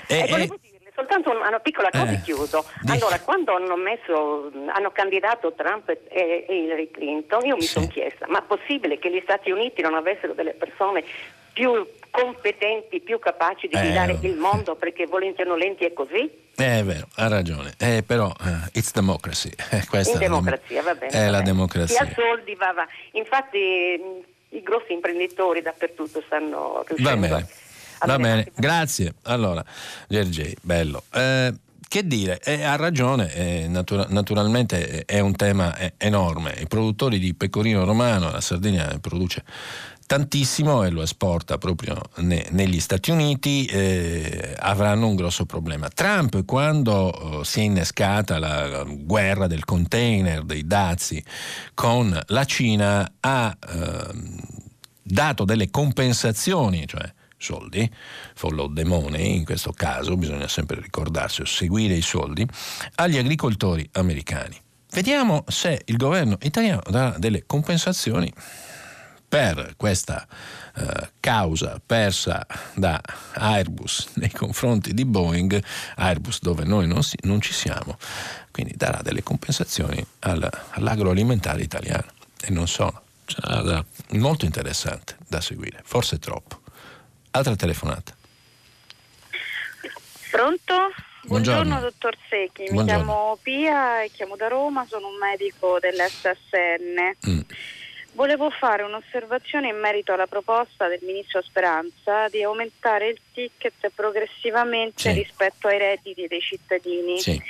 E, E- volevo dirle soltanto una, piccola cosa Eh, chiudo. Allora, quando hanno, messo, hanno candidato Trump e, e Hillary Clinton, io mi Sì. sono chiesta, ma è possibile che gli Stati Uniti non avessero delle persone più competenti, più capaci di Eh, guidare il mondo perché volenti o nolenti è così? Eh, è vero, ha ragione. Eh, però, eh, it's democracy. Eh, *laughs* questa In è la dem- democrazia, va bene. È va la bene. democrazia. Chi ha soldi va, va. Infatti mh, i grossi imprenditori dappertutto stanno riuscendo Va bene, va bene, grazie. Allora, Gergei, bello. Eh, che dire, eh, ha ragione, eh, natura- naturalmente eh, è un tema eh, enorme. I produttori di pecorino romano, la Sardegna produce tantissimo e lo esporta proprio ne- negli Stati Uniti, eh, avranno un grosso problema. Trump, quando eh, si è innescata la, la guerra del container, dei dazi con la Cina, ha ehm, dato delle compensazioni, cioè soldi, follow the money in questo caso, bisogna sempre ricordarsi, seguire i soldi, agli agricoltori americani. Vediamo se il governo italiano darà delle compensazioni per questa eh, causa persa da Airbus nei confronti di Boeing, Airbus dove noi non, si- non ci siamo, quindi darà delle compensazioni al- all'agroalimentare italiano e non sono. Sarà molto interessante da seguire, forse troppo. Altra telefonata. Pronto? Buongiorno. dottor Secchi, mi Buongiorno. chiamo Pia e chiamo da Roma, sono un medico dell'SSN. Mm. Volevo fare un'osservazione in merito alla proposta del ministro Speranza di aumentare il ticket progressivamente Sì. rispetto ai redditi dei cittadini. Sì,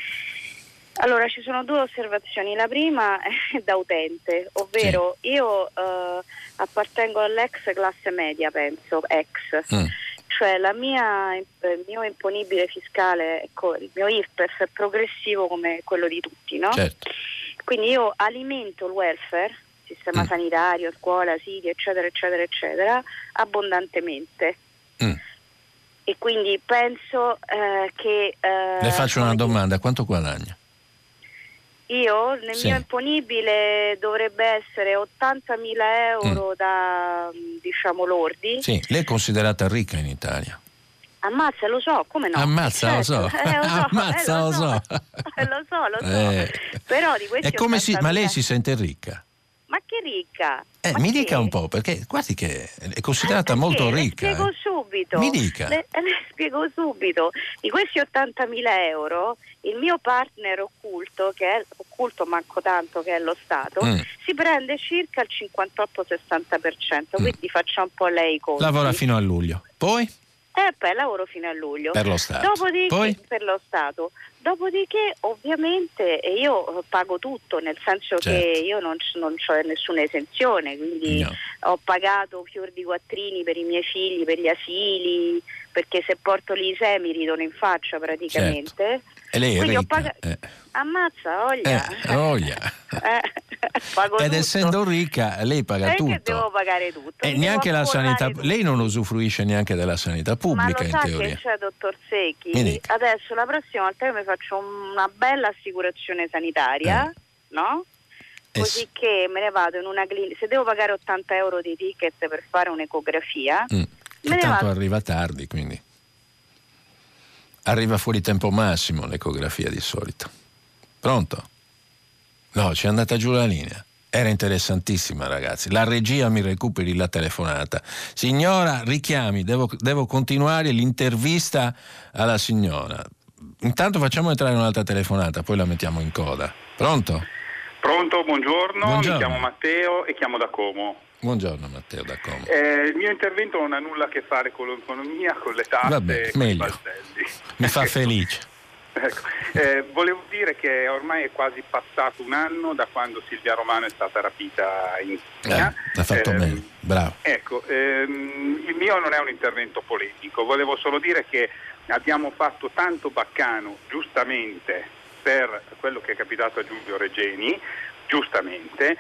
Allora, ci sono due osservazioni. La prima *laughs* è da utente, ovvero io eh, appartengo all'ex classe media, penso, ex. Mm. Cioè la mia, il mio imponibile fiscale, ecco, il mio IRPEF è progressivo come quello di tutti, no? certo. Quindi io alimento il welfare, sistema Mm. sanitario, scuola, siti, eccetera, eccetera, eccetera, abbondantemente. Mm. E quindi penso eh, che... eh, Le faccio una domanda, quanto guadagna? Io nel Sì. mio imponibile dovrebbe essere 80.000 euro da mm, diciamo lordi. Sì, lei è considerata ricca in Italia. Ammazza, lo so, come no? Ammazza, lo so. Certo, eh, lo so, *laughs* Ammazza, eh, lo so. Eh, *laughs* lo so, lo so. Eh. Però di questi E come si, ma lei 80.000 si sente ricca? Ma che ricca? Eh, Ma mi che? dica un po', perché guardi che è considerata Eh, molto perché? ricca. Le spiego eh. subito. Mi dica. Le, *laughs* le spiego subito. Di questi 80.000 euro, il mio partner occulto, che è occulto manco tanto, che è lo Stato, Mm. si prende circa il 58-60%. Quindi faccia un po' lei i conti. Lavora fino a luglio. Poi? Eh, beh, lavoro fino a luglio. Per lo Stato. Dopodiché, Poi? per lo Stato. Dopodiché, ovviamente, io eh, pago tutto, nel senso Certo. che io non, non ho nessuna esenzione, quindi No. ho pagato fior di quattrini per i miei figli, per gli asili, perché se porto l'ISE mi ridono in faccia praticamente. E lei è Quindi ho ricca. paga- eh. Ammazza, olia. Eh, voglia. Eh, *laughs* Ed tutto. essendo ricca, lei paga Eh, che devo tutto. pagare tutto. E mi neanche la sanità. accollare Lei non usufruisce neanche della sanità pubblica Ma lo in teoria. che c'è, dottor Secchi? Adesso la prossima volta io mi faccio una bella assicurazione sanitaria, no? Eh Così sì. che me ne vado in una clinica. Se devo pagare 80 euro di ticket per fare un'ecografia, Mm. Me tanto vado. arriva tardi, quindi. Arriva fuori tempo massimo l'ecografia di solito. Pronto? No, ci è andata giù la linea. Era interessantissima, ragazzi. La regia mi recuperi la telefonata. Signora, richiami, devo, devo continuare l'intervista alla signora. Intanto facciamo entrare un'altra telefonata, poi la mettiamo in coda. Pronto? Pronto, buongiorno, Buongiorno. mi chiamo Matteo e chiamo da Como. Buongiorno Matteo da Como. Eh, il mio intervento non ha nulla a che fare con l'economia, con le tasse Vabbè, con i meglio. Mi fa felice. *laughs* Ecco, eh, volevo dire che ormai è quasi passato un anno da quando Silvia Romano è stata rapita in Eh, Cina. l'ha fatto Ehm, bene, bravo. Ecco, ehm, il mio non è un intervento polemico, volevo solo dire che abbiamo fatto tanto baccano, giustamente, per quello che è capitato a Giulio Regeni, giustamente,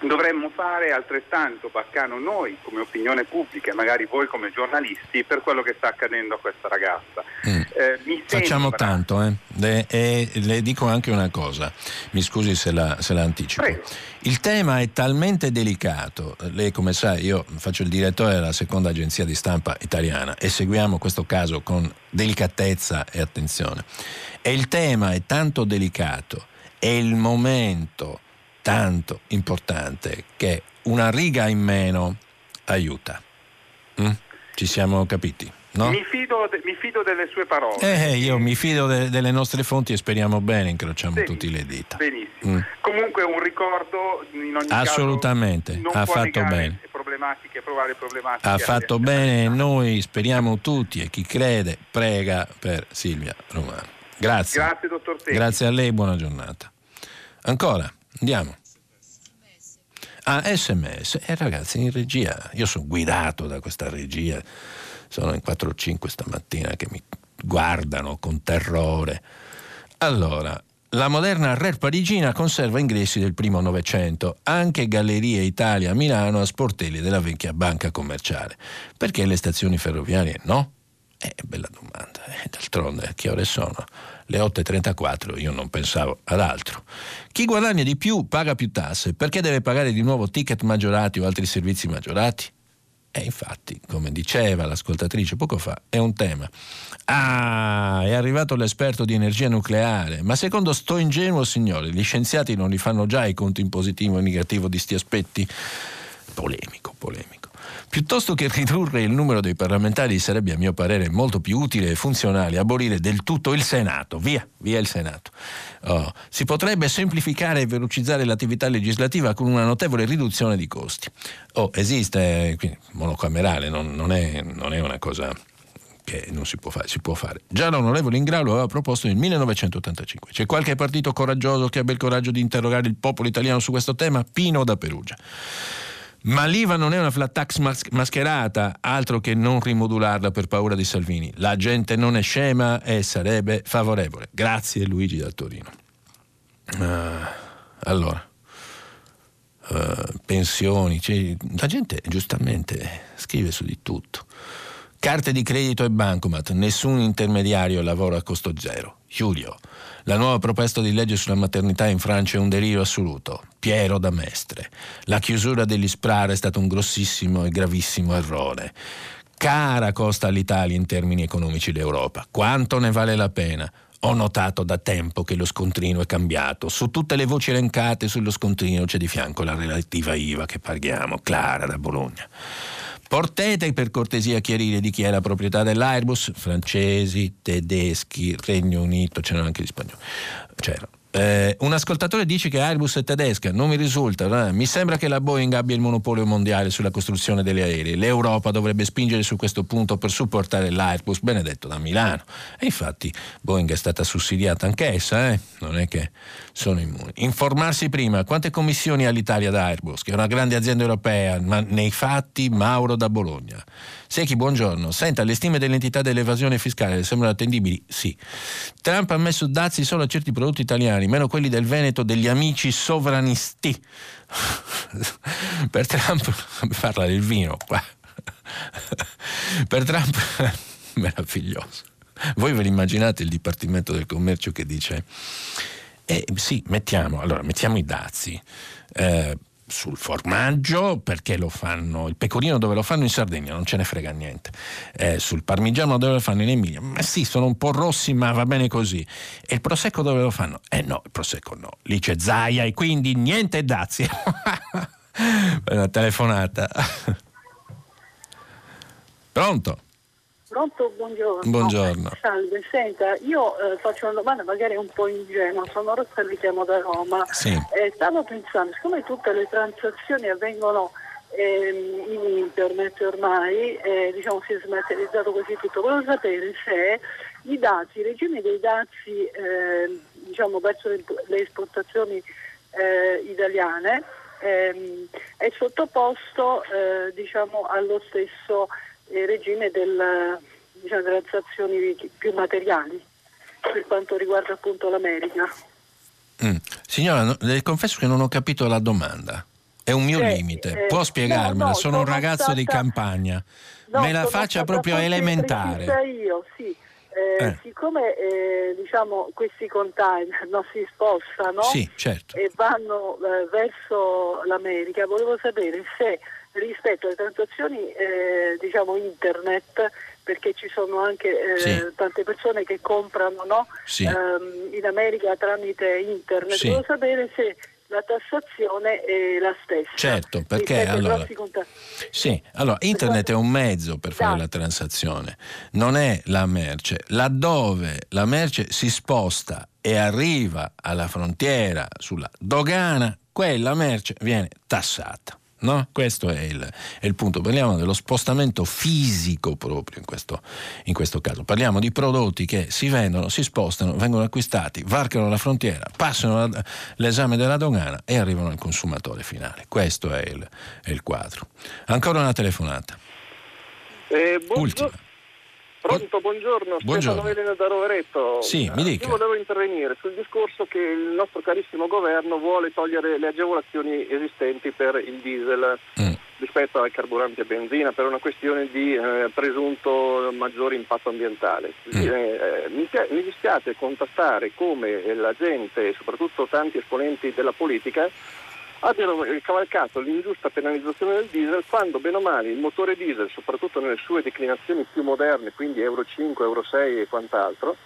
dovremmo fare altrettanto baccano noi come opinione pubblica e magari voi come giornalisti per quello che sta accadendo a questa ragazza. Mm. Eh, Facciamo sembra... tanto, eh? le, e le dico anche una cosa, mi scusi se la, se la anticipo. Prego. Il tema è talmente delicato, lei come sa io faccio il direttore della seconda agenzia di stampa italiana e seguiamo questo caso con delicatezza e attenzione. E il tema è tanto delicato, è il momento tanto importante che una riga in meno aiuta. Mm? Ci siamo capiti? No? Mi, fido de, mi, fido delle sue parole. Eh, io mi fido de, delle nostre fonti e speriamo bene, incrociamo benissimo, tutti le dita. Benissimo. Mm. Comunque un ricordo in ogni Assolutamente, caso, ha fatto bene. Problematiche, provare problematiche. Ha fatto bene, noi speriamo tutti e chi crede prega per Silvia Romano. Grazie. Grazie dottor. Grazie a lei, buona giornata. Ancora, andiamo. Ah, sms. Eh, ragazzi, in regia, io sono guidato da questa regia, sono in 4 o 5 stamattina che mi guardano con terrore. Allora, la moderna Rer parigina conserva ingressi del primo Novecento, anche Gallerie Italia a Milano a sportelli della vecchia banca commerciale. Perché le stazioni ferroviarie no? Eh, bella domanda. Eh, d'altronde, che ore sono? Le 8.34, io non pensavo ad altro. Chi guadagna di più paga più tasse, perché deve pagare di nuovo ticket maggiorati o altri servizi maggiorati? E infatti, come diceva l'ascoltatrice poco fa, è un tema. Ah, è arrivato l'esperto di energia nucleare, ma secondo sto ingenuo signore, gli scienziati non li fanno già i conti in positivo e negativo di sti aspetti? Polemico, polemico. Piuttosto che ridurre il numero dei parlamentari sarebbe a mio parere molto più utile e funzionale abolire del tutto il Senato. Via, via il Senato. Oh, si potrebbe semplificare e velocizzare l'attività legislativa con una notevole riduzione di costi. Oh, esiste, quindi monocamerale, non, non, è, non è una cosa che non si può fare, si può fare. Già l'onorevole Ingrao lo aveva proposto nel 1985. C'è qualche partito coraggioso che abbia il coraggio di interrogare il popolo italiano su questo tema? Pino da Perugia. Ma l'IVA non è una flat tax mas- mascherata, altro che non rimodularla per paura di Salvini. La gente non è scema e sarebbe favorevole. Grazie Luigi da Torino. Uh, allora, uh, pensioni, cioè, la gente giustamente scrive su di tutto. Carte di credito e bancomat, nessun intermediario lavora a costo zero. Giulio, la nuova proposta di legge sulla maternità in Francia è un delirio assoluto. Piero da Mestre. La chiusura degli SPRAR è stato un grossissimo e gravissimo errore. Cara costa all'Italia in termini economici l'Europa. Quanto ne vale la pena? Ho notato da tempo che lo scontrino è cambiato. Su tutte le voci elencate sullo scontrino c'è di fianco la relativa IVA che paghiamo. Clara da Bologna. Portete per cortesia a chiarire di chi è la proprietà dell'Airbus, francesi, tedeschi, Regno Unito, c'erano anche gli spagnoli. C'erano. Eh, un ascoltatore dice che Airbus è tedesca, non mi risulta. Eh? Mi sembra che la Boeing abbia il monopolio mondiale sulla costruzione degli aerei. L'Europa dovrebbe spingere su questo punto per supportare l'Airbus, benedetto da Milano. E infatti Boeing è stata sussidiata anch'essa, eh? non è che sono immuni. Informarsi prima quante commissioni ha l'Italia da Airbus, che è una grande azienda europea, ma nei fatti Mauro da Bologna. Secchi, buongiorno. Senta, le stime dell'entità dell'evasione fiscale le sembrano attendibili? Sì. Trump ha messo dazi solo a certi prodotti italiani, meno quelli del Veneto degli amici sovranisti. *laughs* per Trump *laughs* parla del vino qua. per Trump *laughs* meraviglioso. Voi ve l'immaginate il Dipartimento del Commercio che dice eh, sì, mettiamo, allora, mettiamo i dazi. Eh, sul formaggio perché lo fanno il pecorino dove lo fanno in Sardegna non ce ne frega niente. Eh, sul parmigiano dove lo fanno in Emilia. Ma sì sono un po' rossi ma va bene così. E il prosecco dove lo fanno? eh no il prosecco no. Lì c'è Zaia e quindi niente dazi. *laughs* Una telefonata. *laughs* Pronto? Pronto, buongiorno. Buongiorno. Salve, senta, io eh, faccio una domanda magari un po' ingenua, sono Rossa e chiamo da Roma. Sì. Eh, stavo pensando, siccome tutte le transazioni avvengono eh, in internet ormai, eh, diciamo si è smaterializzato così tutto, volevo sapere se i dazi, il regime dei dazi eh, diciamo, verso le, le esportazioni eh, italiane ehm, è sottoposto diciamo, allo stesso regime del, diciamo, delle transazioni più materiali per quanto riguarda appunto l'America. Mm. Signora, le confesso che non ho capito la domanda. È un mio cioè, limite. Può spiegarmela? No, no, sono, sono, un ragazzo stata... di campagna. No, Me la faccia proprio elementare. Io, sì. Eh, eh. Siccome eh, diciamo, questi container *laughs* non si spostano sì, certo. e vanno eh, verso l'America, volevo sapere se rispetto alle transazioni eh, diciamo internet perché ci sono anche eh, sì. tante persone che comprano no? sì. ehm, in America tramite internet. Sì. Volevo sapere se la tassazione è la stessa. Certo, perché allora, sì, allora internet è un mezzo per fare la transazione, non è la merce. Laddove la merce si sposta e arriva alla frontiera sulla dogana, quella merce viene tassata. No? Questo è il, è il, punto. Parliamo dello spostamento fisico proprio in questo, in questo, caso. Parliamo di prodotti che si vendono, si spostano, vengono acquistati, varcano la frontiera, passano l'esame della dogana e arrivano al consumatore finale. Questo è il, è il quadro. Ancora una telefonata. Eh, Ultima. Pronto, buongiorno, buongiorno. Stefano Elena da Rovereto. Sì, mi dica. Io volevo intervenire sul discorso che il nostro carissimo governo vuole togliere le agevolazioni esistenti per il diesel mm. rispetto ai carburanti a benzina per una questione di eh, presunto maggiore impatto ambientale. Mm. Eh, mi, mi dispiace constatare come la gente soprattutto tanti esponenti della politica abbiano cavalcato l'ingiusta penalizzazione del diesel quando bene o male il motore diesel, soprattutto nelle sue declinazioni più moderne, quindi Euro 5, Euro 6 e quant'altro,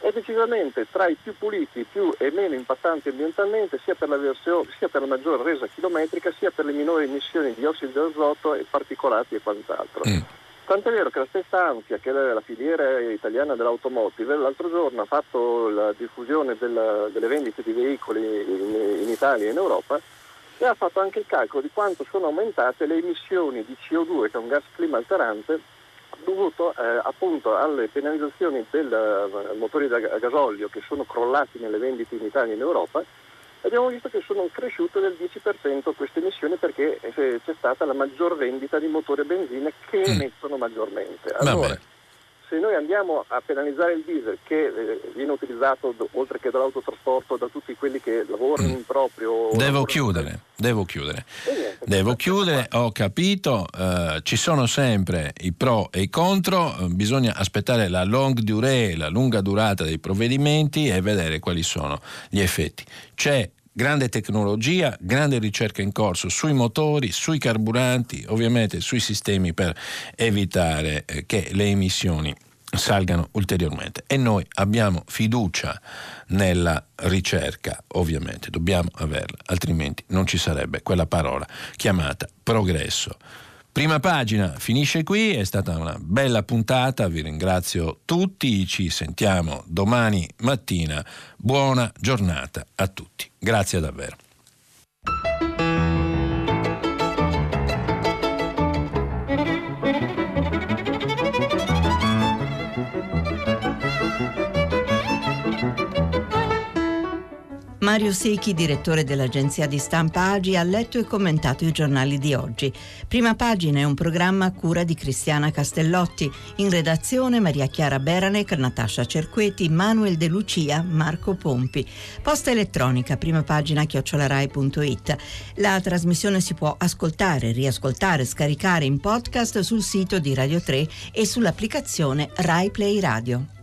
è decisamente tra i più puliti più e meno impattanti ambientalmente sia per la, versione, sia per la maggiore resa chilometrica sia per le minori emissioni di ossidi d'azoto e particolati e quant'altro. Mm. Tant'è vero che la stessa ANSIA, che è la filiera italiana dell'automotive, l'altro giorno ha fatto la diffusione della, delle vendite di veicoli in, in Italia e in Europa e ha fatto anche il calcolo di quanto sono aumentate le emissioni di CO2, che è un gas clima alterante, dovuto eh, appunto alle penalizzazioni dei uh, motori da gasolio che sono crollati nelle vendite in Italia e in Europa. Abbiamo visto che sono cresciute del 10% queste emissioni perché eh, c'è stata la maggior vendita di motori a benzina che mm. emettono maggiormente. Allora, se noi andiamo a penalizzare il diesel che eh, viene utilizzato do, oltre che dall'autotrasporto da tutti quelli che lavorano mm. in proprio... Devo chiudere, devo chiudere. Niente, devo chiudere, ho capito, eh, ci sono sempre i pro e i contro, eh, bisogna aspettare la long durée, la lunga durata dei provvedimenti e vedere quali sono gli effetti. C'è grande tecnologia, grande ricerca in corso sui motori, sui carburanti, ovviamente sui sistemi per evitare eh, che le emissioni salgano ulteriormente e noi abbiamo fiducia nella ricerca, ovviamente dobbiamo averla, altrimenti non ci sarebbe quella parola chiamata progresso. Prima pagina finisce qui, è stata una bella puntata, vi ringrazio tutti, ci sentiamo domani mattina, buona giornata a tutti, grazie davvero. Mario Secchi, direttore dell'agenzia di stampa Agi, ha letto e commentato i giornali di oggi. Prima pagina è un programma a cura di Cristiana Castellotti. In redazione Maria Chiara Beranec, Natascia Cerqueti, Manuel De Lucia, Marco Pompi. Posta elettronica, prima pagina chiocciolarai.it. La trasmissione si può ascoltare, riascoltare, scaricare in podcast sul sito di Radio 3 e sull'applicazione Rai Play Radio.